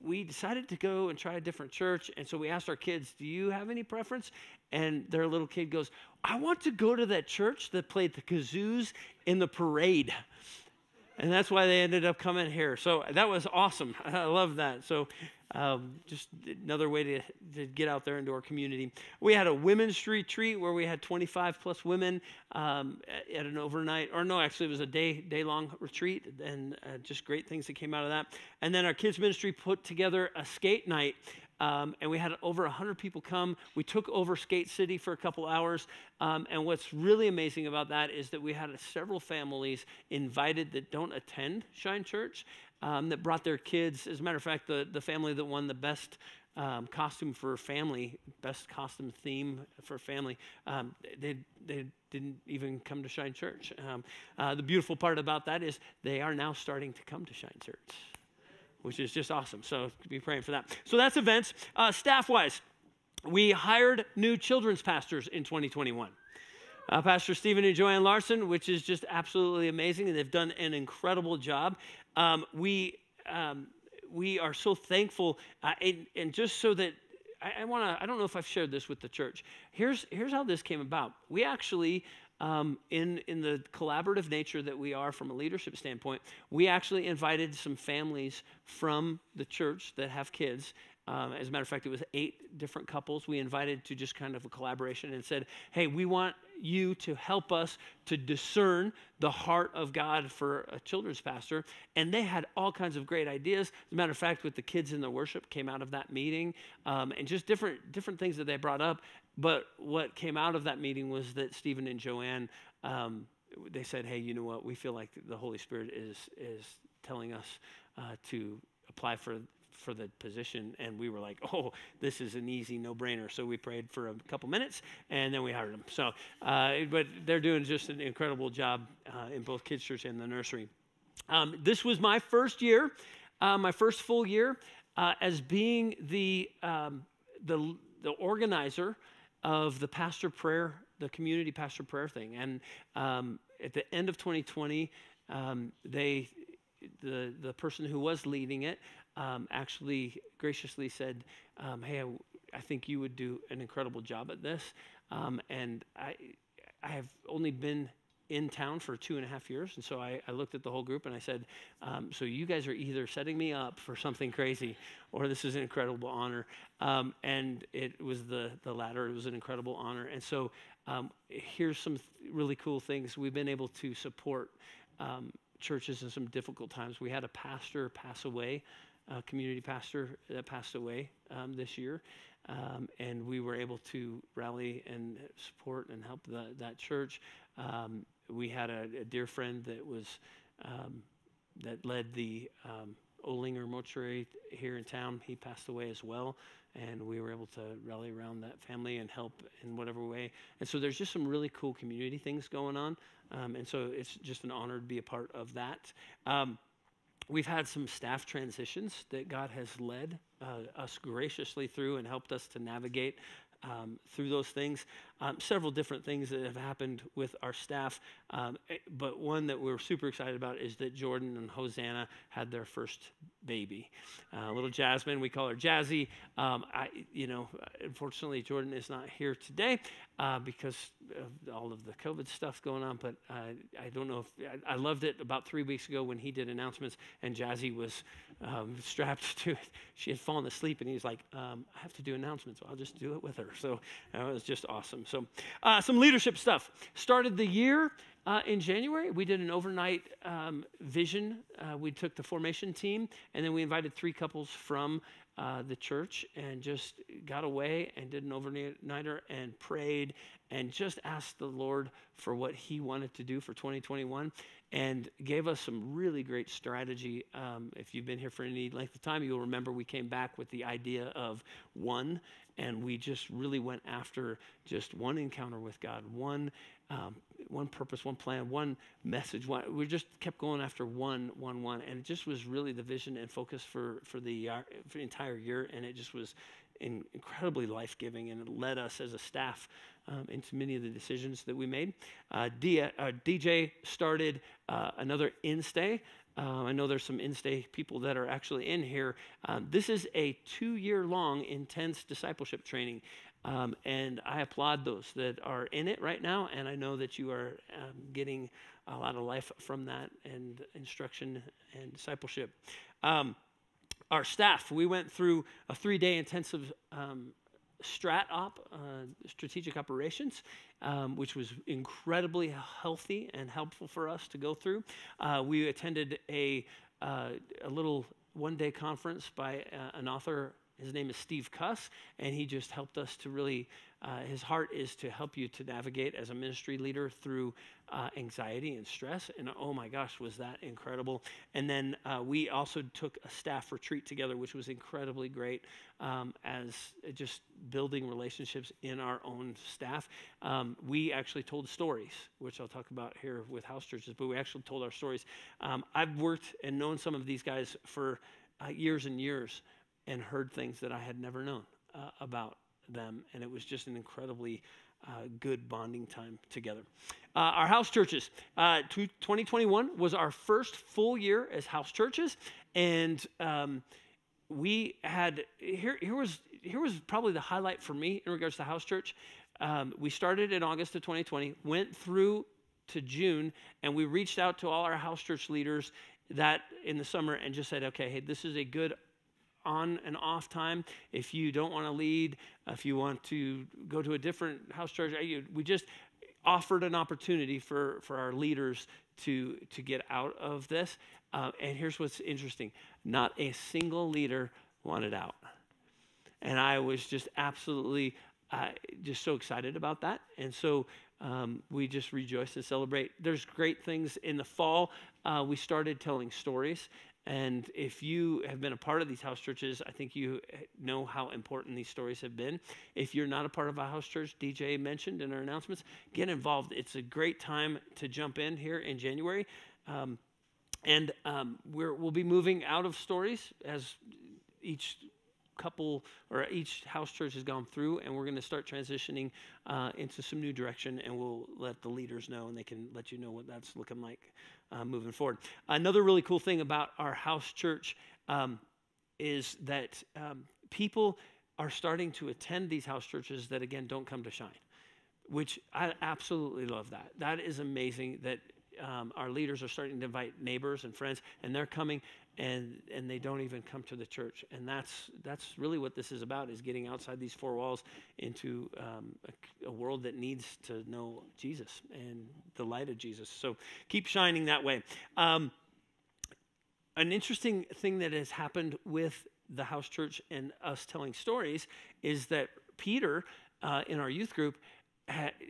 we decided to go and try a different church. And so we asked our kids, Do you have any preference? And their little kid goes, I want to go to that church that played the kazoos in the parade. And that's why they ended up coming here. So that was awesome. I love that. So um, just another way to, to get out there into our community. We had a women's retreat where we had 25 plus women um, at, an overnight, or no, actually it was a day day long retreat, and uh, just great things that came out of that. And then our kids ministry put together a skate night. Um, and we had over 100 people come. We took over Skate City for a couple hours. Um, and what's really amazing about that is that we had several families invited that don't attend Shine Church um, that brought their kids. As a matter of fact, the, the family that won the best um, costume for family, best costume theme for family, um, they, they didn't even come to Shine Church. Um, uh, the beautiful part about that is they are now starting to come to Shine Church, which is just awesome. So be praying for that. So that's events. Uh, staff wise, we hired new children's pastors in 2021 uh, Pastor Stephen and Joanne Larson, which is just absolutely amazing. And they've done an incredible job. Um, we, um, we are so thankful. Uh, and, and, just so that I, I want to, I don't know if I've shared this with the church. Here's, here's how this came about. We actually, um, in, in the collaborative nature that we are from a leadership standpoint, we actually invited some families from the church that have kids um, as a matter of fact, it was eight different couples we invited to just kind of a collaboration and said, hey, we want you to help us to discern the heart of God for a children's pastor. And they had all kinds of great ideas. As a matter of fact, with the kids in the worship came out of that meeting, um, and just different different things that they brought up. But what came out of that meeting was that Stephen and Joanne, um, they said, "Hey, you know what? We feel like the Holy Spirit is is telling us uh, to apply for for the position and we were like oh this is an easy no-brainer. So we prayed for a couple minutes and then we hired them. So uh, but they're doing just an incredible job uh, in both kids church and the nursery. Um, this was my first year uh, my first full year uh, as being the um, the the organizer of the pastor prayer the community pastor prayer thing. And um, at the end of 2020 um, they the the person who was leading it um, actually graciously said, um, "Hey, I, I, think you would do an incredible job at this." Um, and I, I have only been in town for two and a half years, and so I, I looked at the whole group and I said, um, "So you guys are either setting me up for something crazy, or this is an incredible honor." Um, and it was the the latter. It was an incredible honor. And so um, here's some th- really cool things we've been able to support churches in some difficult times. We had a pastor pass away uh, community pastor that passed away um, this year. Um, and we were able to rally and support and help the, that church. Um, we had a, a, dear friend that was um, that led the um, Olinger mortuary here in town. He passed away as well, and we were able to rally around that family and help in whatever way. And so there's just some really cool community things going on, um, and so it's just an honor to be a part of that. We've had some staff transitions that God has led uh, us graciously through and helped us to navigate um, through those things. Um, several different things that have happened with our staff, um, eh, but one that we're super excited about is that Jordan and Hosanna had their first baby. Uh, little Jasmine, we call her Jazzy. Um, I, you know, unfortunately, Jordan is not here today uh, because of all of the COVID stuff going on. But uh, I don't know if I, I, loved it about three weeks ago when he did announcements and Jazzy was um, strapped to it. She had fallen asleep, and he's like, um, "I have to do announcements. I'll just do it with her." So it was just awesome. So, uh, some leadership stuff. Started the year uh, in January. We did an overnight um, vision. Uh, we took the formation team, and then we invited three couples from uh, the church and just got away and did an overnighter and prayed and just asked the Lord for what He wanted to do for 2021 and gave us some really great strategy. Um, if you've been here for any length of time, you'll remember we came back with the idea of one and we just really went after just one encounter with God, one um, one purpose, one plan, one message. One, we just kept going after one, one, one, and it just was really the vision and focus for for the, uh, for the entire year, and it just was in, incredibly life giving, and it led us as a staff um, into many of the decisions that we made. Uh, D, uh, DJ started uh, another in stay. Uh, I know there's some in-stay people that are actually in here. Um, this is a two-year-long intense discipleship training, um, and I applaud those that are in it right now. And I know that you are um, getting a lot of life from that and instruction and discipleship. Um, our staff, we went through a three-day intensive um, strat op, uh, strategic operations, um, which was incredibly healthy and helpful for us to go through. Uh, we attended a, uh, a little one day conference by uh, an author. His name is Steve Cuss, and he just helped us to really uh, his heart is to help you to navigate as a ministry leader through uh, anxiety and stress. And oh my gosh, was that incredible! And then uh, we also took a staff retreat together, which was incredibly great um, as just building relationships in our own staff. Um, we actually told stories, which I'll talk about here with house churches, but we actually told our stories. Um, I've worked and known some of these guys for uh, years and years and heard things that I had never known uh, about them, and it was just an incredibly uh, good bonding time together. Uh, our house churches, uh, 2021 was our first full year as house churches, and um, we had here. Here was here was probably the highlight for me in regards to house church. Um, we started in August of 2020, went through to June, and we reached out to all our house church leaders that in the summer and just said, okay, hey, this is a good on and off time. If you don't want to lead, if you want to go to a different house church, we just offered an opportunity for, for our leaders to, to get out of this. Uh, and here's what's interesting not a single leader wanted out. And I was just absolutely uh, just so excited about that. And so um, we just rejoice and celebrate. There's great things in the fall. Uh, we started telling stories. And if you have been a part of these house churches, I think you know how important these stories have been. If you're not a part of a house church, DJ mentioned in our announcements, get involved. It's a great time to jump in here in January. Um, and um, we will be moving out of stories as each couple or each house church has gone through, and we're going to start transitioning uh, into some new direction, and we'll let the leaders know, and they can let you know what that's looking like uh, moving forward. Another really cool thing about our house church um, is that um, people are starting to attend these house churches that again don't come to shine which i absolutely love that that is amazing that um, our leaders are starting to invite neighbors and friends, and they're coming, and and they don't even come to the church, and that's that's really what this is about: is getting outside these four walls into um, a, a, world that needs to know Jesus and the light of Jesus. So keep shining that way. Um, an interesting thing that has happened with the house church and us telling stories is that Peter uh, in our youth group,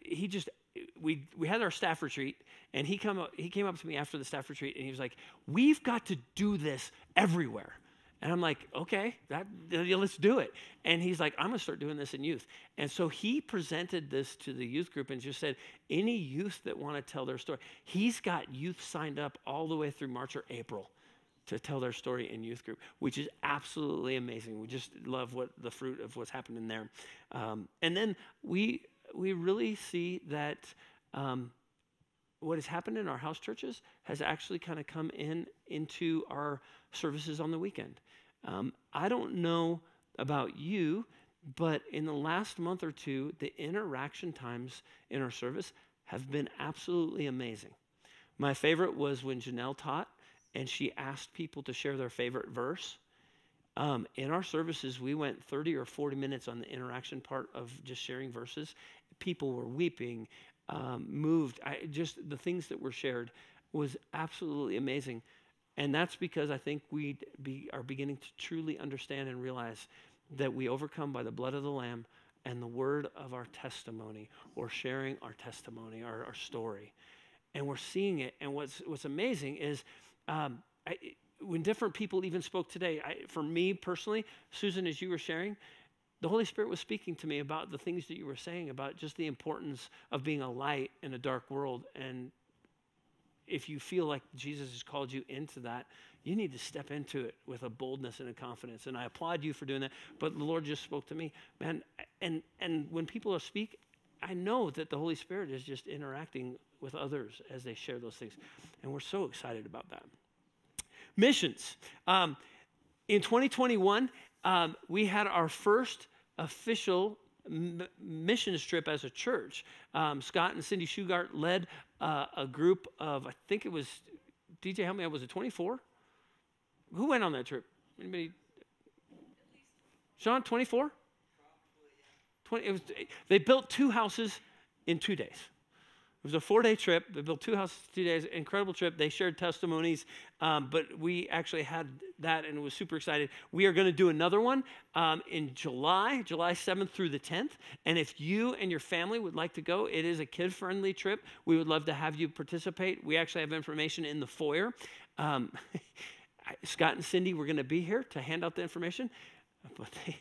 he just we we had our staff retreat and he come he came up to me after the staff retreat and he was like we've got to do this everywhere and i'm like okay that let's do it and he's like i'm going to start doing this in youth and so he presented this to the youth group and just said any youth that want to tell their story he's got youth signed up all the way through march or april to tell their story in youth group, which is absolutely amazing. We just love what the fruit of what's happening there. Um, and then we we really see that um, what has happened in our house churches has actually kind of come in into our services on the weekend. Um, I don't know about you, but in the last month or two, the interaction times in our service have been absolutely amazing. My favorite was when Janelle taught and she asked people to share their favorite verse. Um, in our services, we went 30 or 40 minutes on the interaction part of just sharing verses, people were weeping, um, moved. I, just the things that were shared was absolutely amazing. And that's because I think we be, are beginning to truly understand and realize that we overcome by the blood of the Lamb and the word of our testimony or sharing our testimony, our, our story. And we're seeing it. And what's, what's amazing is um, I, when different people even spoke today, I, for me personally, Susan, as you were sharing, the Holy Spirit was speaking to me about the things that you were saying about just the importance of being a light in a dark world. And if you feel like Jesus has called you into that, you need to step into it with a boldness and a confidence. And I applaud you for doing that. But the Lord just spoke to me, man. And and when people speak, I know that the Holy Spirit is just interacting with others as they share those things, and we're so excited about that. Missions. Um, in 2021, um, we had our first official m- missions trip as a church. Um, Scott and Cindy Shugart led uh, a group of, I think it was, DJ, how many was it, 24? Who went on that trip? Anybody? Sean, 24? 20, it was, they built two houses in two days. It was a four day trip. They built two houses, two days, incredible trip. They shared testimonies, um, but we actually had that and was super excited. We are going to do another one um, in July, July 7th through the 10th. And if you and your family would like to go, it is a kid friendly trip. We would love to have you participate. We actually have information in the foyer. Um, Scott and Cindy were going to be here to hand out the information, but they,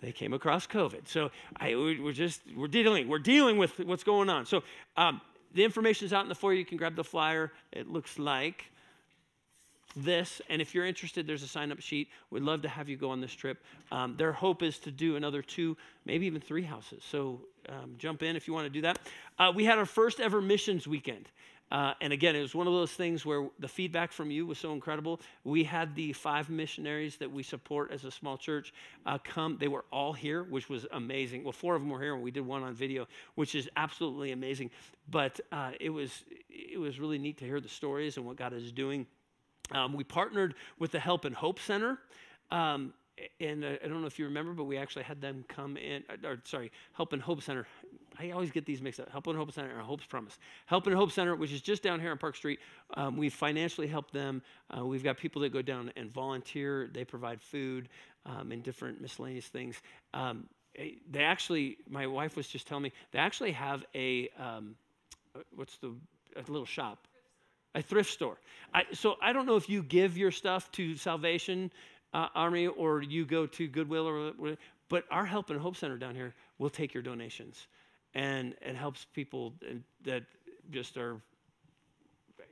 they came across COVID. So I, we're just we're dealing we're dealing with what's going on. So um, the information is out in the foyer. You can grab the flyer. It looks like this. And if you're interested, there's a sign up sheet. We'd love to have you go on this trip. Um, their hope is to do another two, maybe even three houses. So um, jump in if you want to do that. Uh, we had our first ever missions weekend. Uh, and again, it was one of those things where the feedback from you was so incredible. We had the five missionaries that we support as a small church uh, come. They were all here, which was amazing. Well, four of them were here, and we did one on video, which is absolutely amazing. But uh, it was it was really neat to hear the stories and what God is doing. Um, we partnered with the Help and Hope Center. Um, and uh, I don't know if you remember, but we actually had them come in, uh, or sorry, Help and Hope Center I always get these mixed up. Help and Hope Center or Hope's Promise. Help and Hope Center, which is just down here on Park Street, um, we financially help them. Uh, we've got people that go down and volunteer. They provide food um, and different miscellaneous things. Um, eh, they actually, my wife was just telling me, they actually have a, um, uh, what's the, a little shop a thrift store. I, so I don't know if you give your stuff to Salvation uh, Army or you go to Goodwill or whatever, but our Help and Hope Center down here will take your donations, and it helps people that just are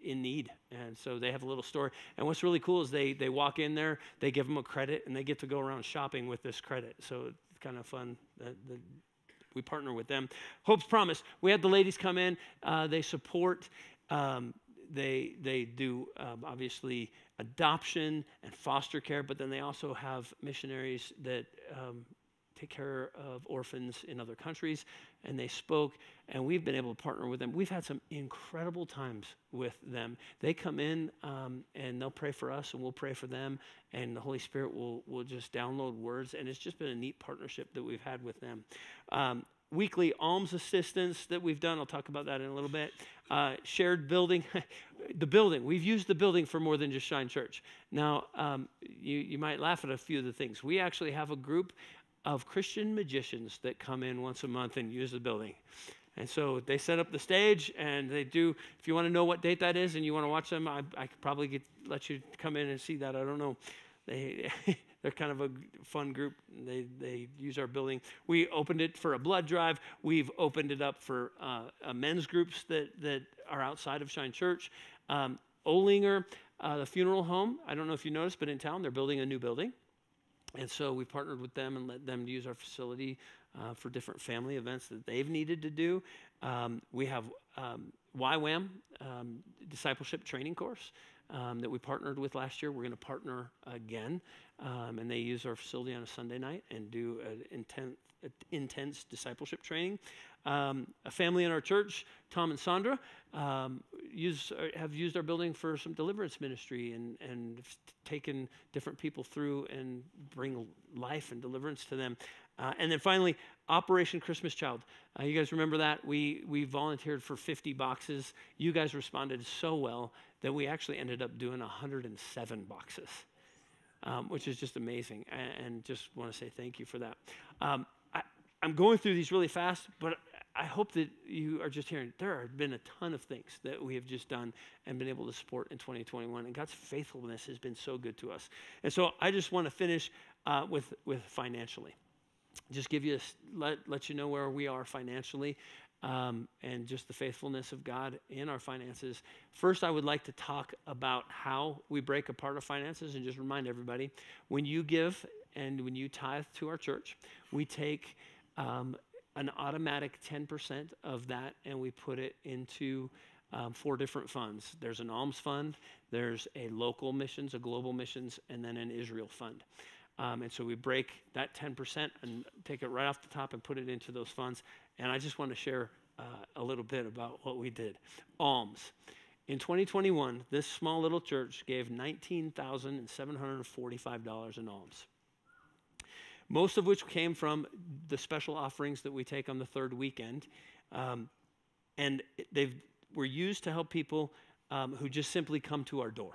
in need. And so they have a little store. And what's really cool is they they walk in there, they give them a credit, and they get to go around shopping with this credit. So it's kind of fun. That, that we partner with them. Hope's Promise. We had the ladies come in. Uh, they support. Um, they they do um, obviously adoption and foster care, but then they also have missionaries that um, take care of orphans in other countries, and they spoke, and we've been able to partner with them. We've had some incredible times with them. They come in um, and they'll pray for us, and we'll pray for them, and the Holy Spirit will will just download words, and it's just been a neat partnership that we've had with them. Um, weekly alms assistance that we've done. I'll talk about that in a little bit. Uh, shared building, the building. We've used the building for more than just Shine Church. Now, um, you, you might laugh at a few of the things. We actually have a group of Christian magicians that come in once a month and use the building. And so they set up the stage and they do, if you want to know what date that is and you want to watch them, I, I could probably get, let you come in and see that. I don't know. They, they're kind of a fun group. They, they use our building. We opened it for a blood drive. We've opened it up for uh, uh, men's groups that, that are outside of Shine Church. Um, Olinger, uh, the funeral home, I don't know if you noticed, but in town they're building a new building. And so we've partnered with them and let them use our facility uh, for different family events that they've needed to do. Um, we have um, YWAM, um, discipleship training course um, that we partnered with last year. We're going to partner again, um, and they use our facility on a Sunday night and do an intense, intense discipleship training. Um, a family in our church, Tom and Sandra, um, use, uh, have used our building for some deliverance ministry and, and taken different people through and bring life and deliverance to them. Uh, and then finally, Operation Christmas Child. Uh, you guys remember that? We, we volunteered for 50 boxes. You guys responded so well that we actually ended up doing 107 boxes, um, which is just amazing. And, and, just want to say thank you for that. Um, I, I'm going through these really fast, but I hope that you are just hearing there have been a ton of things that we have just done and been able to support in 2021. And God's faithfulness has been so good to us. And so I just want to finish uh, with, with financially. Just give you a, let, let you know where we are financially um, and just the faithfulness of God in our finances. First, I would like to talk about how we break apart our finances and just remind everybody when you give and when you tithe to our church, we take um, an automatic 10% of that and we put it into um, four different funds. There's an alms fund, there's a local missions, a global missions, and then an Israel fund. Um, and so we break that 10% and take it right off the top and put it into those funds. And I just want to share uh, a little bit about what we did. Alms. In 2021, this small little church gave $19,745 in alms. Most of which came from the special offerings that we take on the third weekend. Um, and they were used to help people um, who just simply come to our door.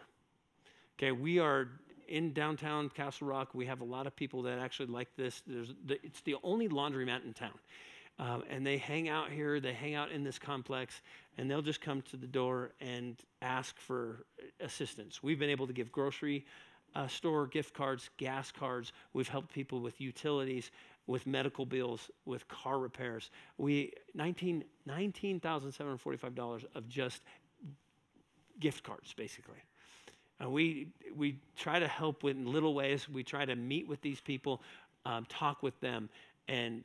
Okay, we are in downtown Castle Rock, we have a lot of people that actually like this. The, it's the only laundromat in town. Um, and they hang out here, they hang out in this complex, and they'll just come to the door and ask for assistance. We've been able to give grocery uh, store gift cards, gas cards. We've helped people with utilities, with medical bills, with car repairs. We $19,745 $19, of just gift cards, basically. Uh, we, we try to help in little ways. We try to meet with these people, um, talk with them, and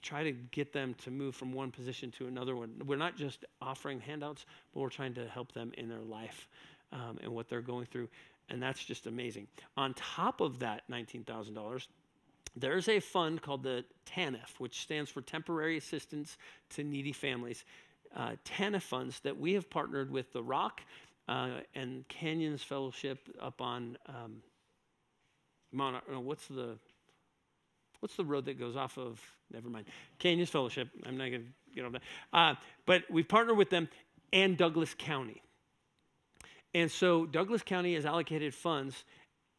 try to get them to move from one position to another one. We're not just offering handouts, but we're trying to help them in their life um, and what they're going through. And that's just amazing. On top of that $19,000, there's a fund called the TANF, which stands for Temporary Assistance to Needy Families. Uh, TANF funds that we have partnered with The Rock uh, and Canyons Fellowship up on um, Monarch. What's the what's the road that goes off of? Never mind. Canyons Fellowship. I'm not gonna. get on that. Uh, but we've partnered with them and Douglas County. And so Douglas County has allocated funds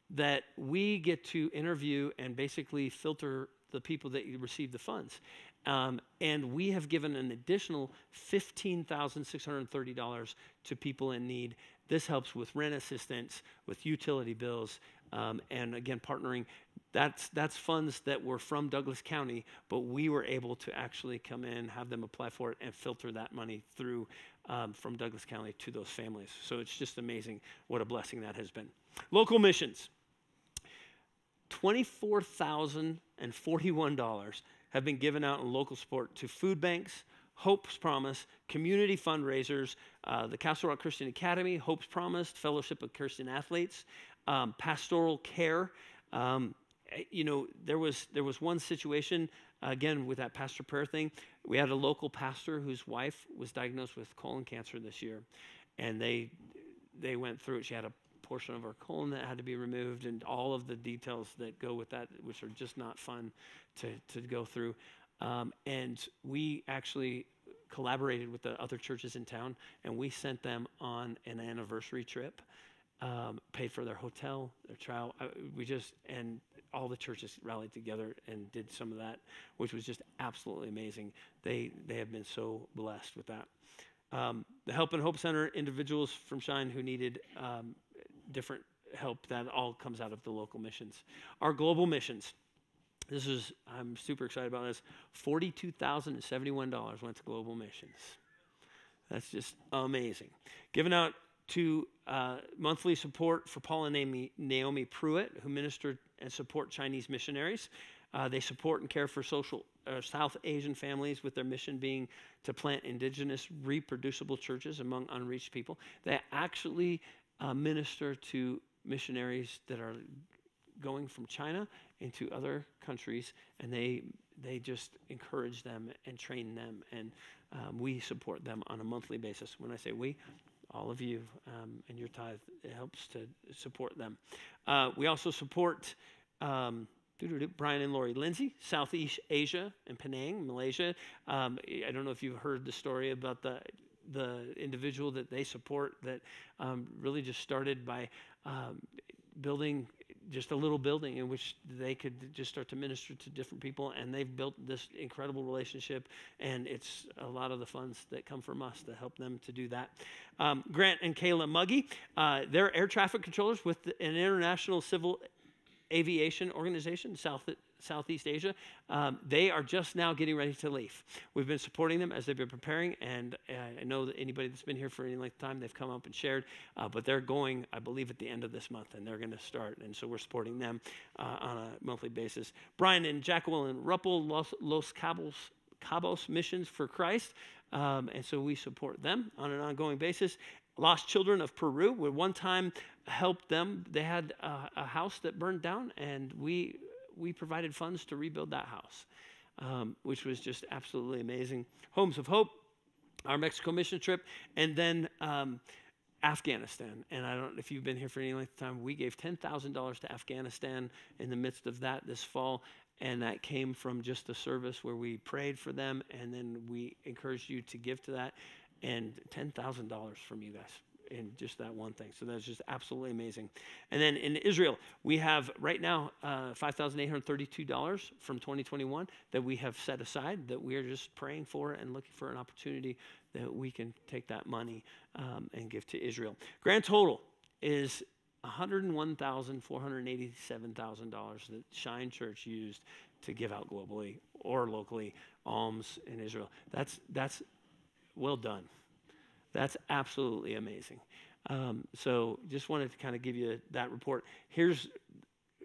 that we get to interview and basically filter the people that receive the funds. Um, and we have given an additional $15,630 to people in need. This helps with rent assistance, with utility bills, um, and again, partnering. That's, that's funds that were from Douglas County, but we were able to actually come in, have them apply for it, and filter that money through um, from Douglas County to those families. So it's just amazing what a blessing that has been. Local missions $24,041 have been given out in local support to food banks, Hope's Promise, community fundraisers, uh, the Castle Rock Christian Academy, Hope's Promise, Fellowship of Christian Athletes, um, pastoral care. Um, you know, there was there was one situation again with that pastor prayer thing. We had a local pastor whose wife was diagnosed with colon cancer this year, and they they went through it. She had a portion of her colon that had to be removed, and all of the details that go with that, which are just not fun to, to go through. Um, and we actually collaborated with the other churches in town, and we sent them on an anniversary trip, um, paid for their hotel, their travel. Uh, we just, and all the churches rallied together and did some of that, which was just absolutely amazing. They, they have been so blessed with that. Um, the Help and Hope Center individuals from Shine who needed um, different help that all comes out of the local missions. Our global missions. This is, I'm super excited about this. $42,071 went to global missions. That's just amazing. Given out to uh, monthly support for Paul and Naomi, Naomi Pruitt, who minister and support Chinese missionaries. Uh, they support and care for social uh, South Asian families, with their mission being to plant indigenous reproducible churches among unreached people. They actually uh, minister to missionaries that are going from China into other countries, and they they just encourage them and train them, and um, we support them on a monthly basis. When I say we, all of you um, and your tithe it helps to support them. Uh, we also support. Um, Brian and Lori Lindsay, Southeast Asia and Penang, Malaysia. Um, I don't know if you've heard the story about the the individual that they support that um, really just started by um, building just a little building in which they could just start to minister to different people and they've built this incredible relationship and it's a lot of the funds that come from us to help them to do that. Um, grant and kayla muggy uh, they're air traffic controllers with an international civil aviation organization south Southeast Asia, um, they are just now getting ready to leave. We've been supporting them as they've been preparing, and uh, I know that anybody that's been here for any length of time, they've come up and shared, uh, but they're going, I believe, at the end of this month, and they're going to start, and so we're supporting them uh, on a monthly basis. Brian and Jacqueline Ruppel, Los, Los Cabos, Cabos Missions for Christ, um, and so we support them on an ongoing basis. Lost Children of Peru we one time helped them. They had a, a house that burned down, and we we provided funds to rebuild that house, um, which was just absolutely amazing. Homes of Hope, our Mexico mission trip, and then um, Afghanistan. And I don't know if you've been here for any length of time, we gave $10,000 to Afghanistan in the midst of that this fall. And that came from just a service where we prayed for them and then we encouraged you to give to that. And $10,000 from you guys in just that one thing. So that's just absolutely amazing. And then in Israel, we have right now uh, $5,832 from 2021 that we have set aside that we are just praying for and looking for an opportunity that we can take that money um, and give to Israel. Grand total is $101,487,000 that Shine Church used to give out globally or locally alms in Israel. That's, that's well done. That's absolutely amazing. Um, so just wanted to kind of give you that report. Here's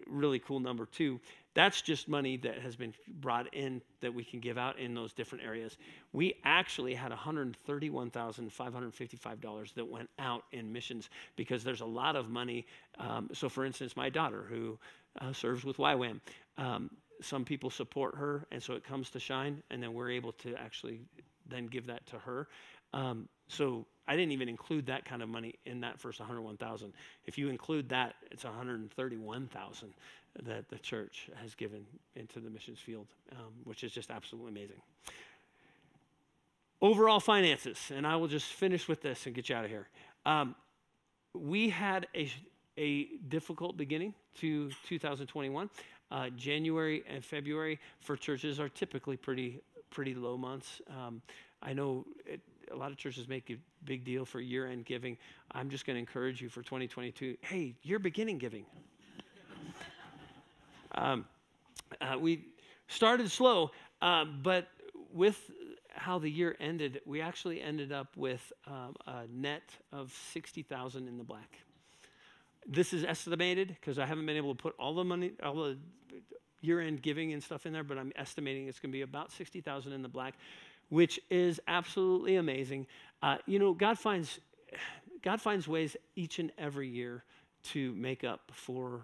really cool number two. That's just money that has been brought in that we can give out in those different areas. We actually had $131,555 that went out in missions because there's a lot of money. Um, so, for instance, my daughter who uh, serves with YWAM, um, some people support her, and so it comes to shine, and then we're able to actually then give that to her. Um, so I didn't even include that kind of money in that first 101,000. If you include that, it's 131,000 that the church has given into the missions field, um, which is just absolutely amazing. overall finances, and I will just finish with this and get you out of here. Um, we had a, a difficult beginning to 2021. Uh, January and February for churches are typically pretty pretty low months. Um, I know it, a lot of churches make a big deal for year-end giving. I'm just going to encourage you for 2022. Hey, you're beginning giving. um, uh, we started slow, um, but with how the year ended, we actually ended up with um, a net of 60,000 in the black. This is estimated because I haven't been able to put all the money, all the year-end giving and stuff in there, but I'm estimating it's going to be about 60,000 in the black, which is absolutely amazing. Uh, you know, God finds God finds ways each and every year to make up for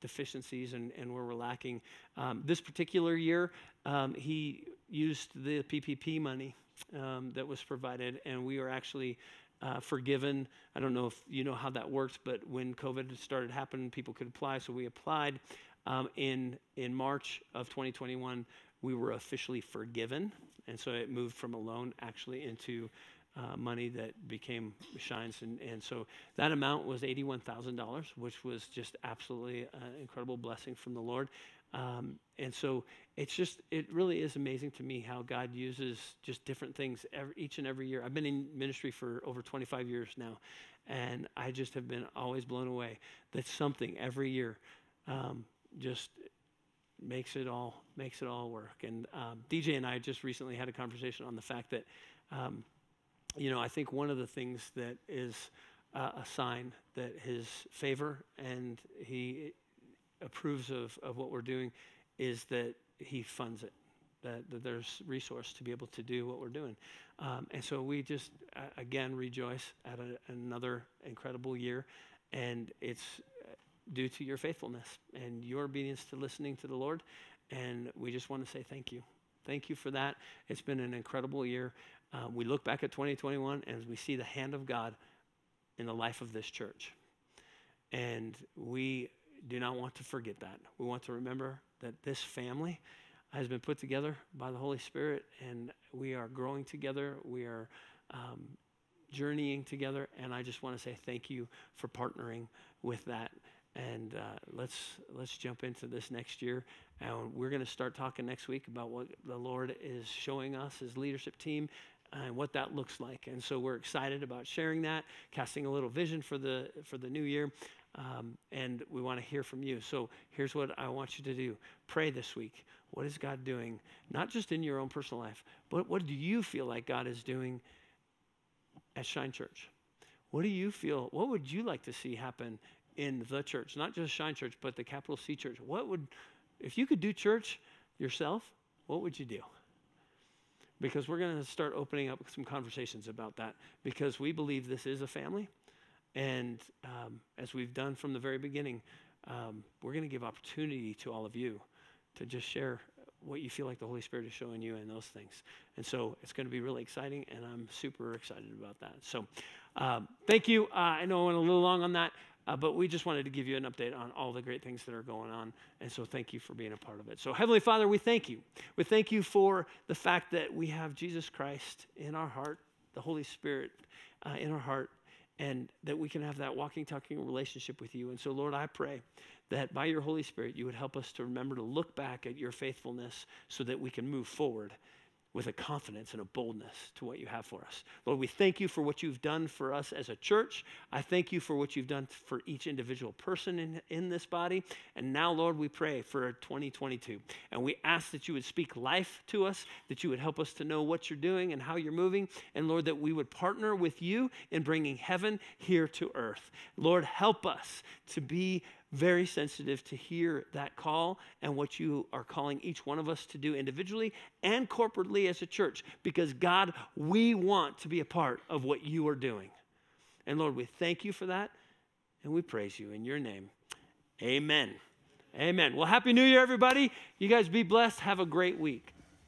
deficiencies and, and where we're lacking. Um, this particular year, um, he used the PPP money um, that was provided, and we are actually uh, forgiven. I don't know if you know how that works, but when COVID started happening, people could apply, so we applied. Um, in in March of 2021, we were officially forgiven, and so it moved from a loan actually into uh, money that became Shines. And, and so that amount was $81,000, which was just absolutely an incredible blessing from the Lord. Um, and so it's just, it really is amazing to me how God uses just different things every, each and every year. I've been in ministry for over 25 years now, and I just have been always blown away that something every year um, just makes it all makes it all work. And um, DJ and I just recently had a conversation on the fact that um, you know, I think one of the things that is uh, a sign that his favor and he approves of, of what we're doing is that he funds it, that, that there's resource to be able to do what we're doing. Um, and so we just, uh, again, rejoice at a, another incredible year. And it's uh, due to your faithfulness and your obedience to listening to the Lord. And we just want to say thank you. Thank you for that. It's been an incredible year. Uh, we look back at 2021 and we see the hand of God in the life of this church. And we do not want to forget that. We want to remember that this family has been put together by the Holy Spirit, and we are growing together. We are um, journeying together, and I just want to say thank you for partnering with that. And uh, let's let's jump into this next year, and we're going to start talking next week about what the Lord is showing us as leadership team and what that looks like. And so we're excited about sharing that, casting a little vision for the for the new year. Um, and we want to hear from you. So here's what I want you to do pray this week. What is God doing? Not just in your own personal life, but what do you feel like God is doing at Shine Church? What do you feel? What would you like to see happen in the church? Not just Shine Church, but the capital C church. What would, if you could do church yourself, what would you do? because we're going to start opening up some conversations about that because we believe this is a family. And um, as we've done from the very beginning, um, we're going to give opportunity to all of you to just share what you feel like the Holy Spirit is showing you and those things. And so it's going to be really exciting, and I'm super excited about that. So um, thank you. Uh, I know I went a little long on that. Uh, but we just wanted to give you an update on all the great things that are going on. And so thank you for being a part of it. So, Heavenly Father, we thank you. We thank you for the fact that we have Jesus Christ in our heart, the Holy Spirit uh, in our heart, and that we can have that walking, talking relationship with you. And so, Lord, I pray that by your Holy Spirit, you would help us to remember to look back at your faithfulness so that we can move forward with a confidence and a boldness to what you have for us. Lord, we thank you for what you've done for us as a church. I thank you for what you've done for each individual person in, in this body. And now, Lord, we pray for 2022. And we ask that you would speak life to us, that you would help us to know what you're doing and how you're moving. And Lord, that we would partner with you in bringing heaven here to earth. Lord, help us to be very sensitive to hear that call and what you are calling each one of us to do individually and corporately as a church. Because, God, we want to be a part of what you are doing. And Lord, we thank you for that and we praise you in your name. Amen. Amen. Well, Happy New Year, everybody. You guys be blessed. Have a great week.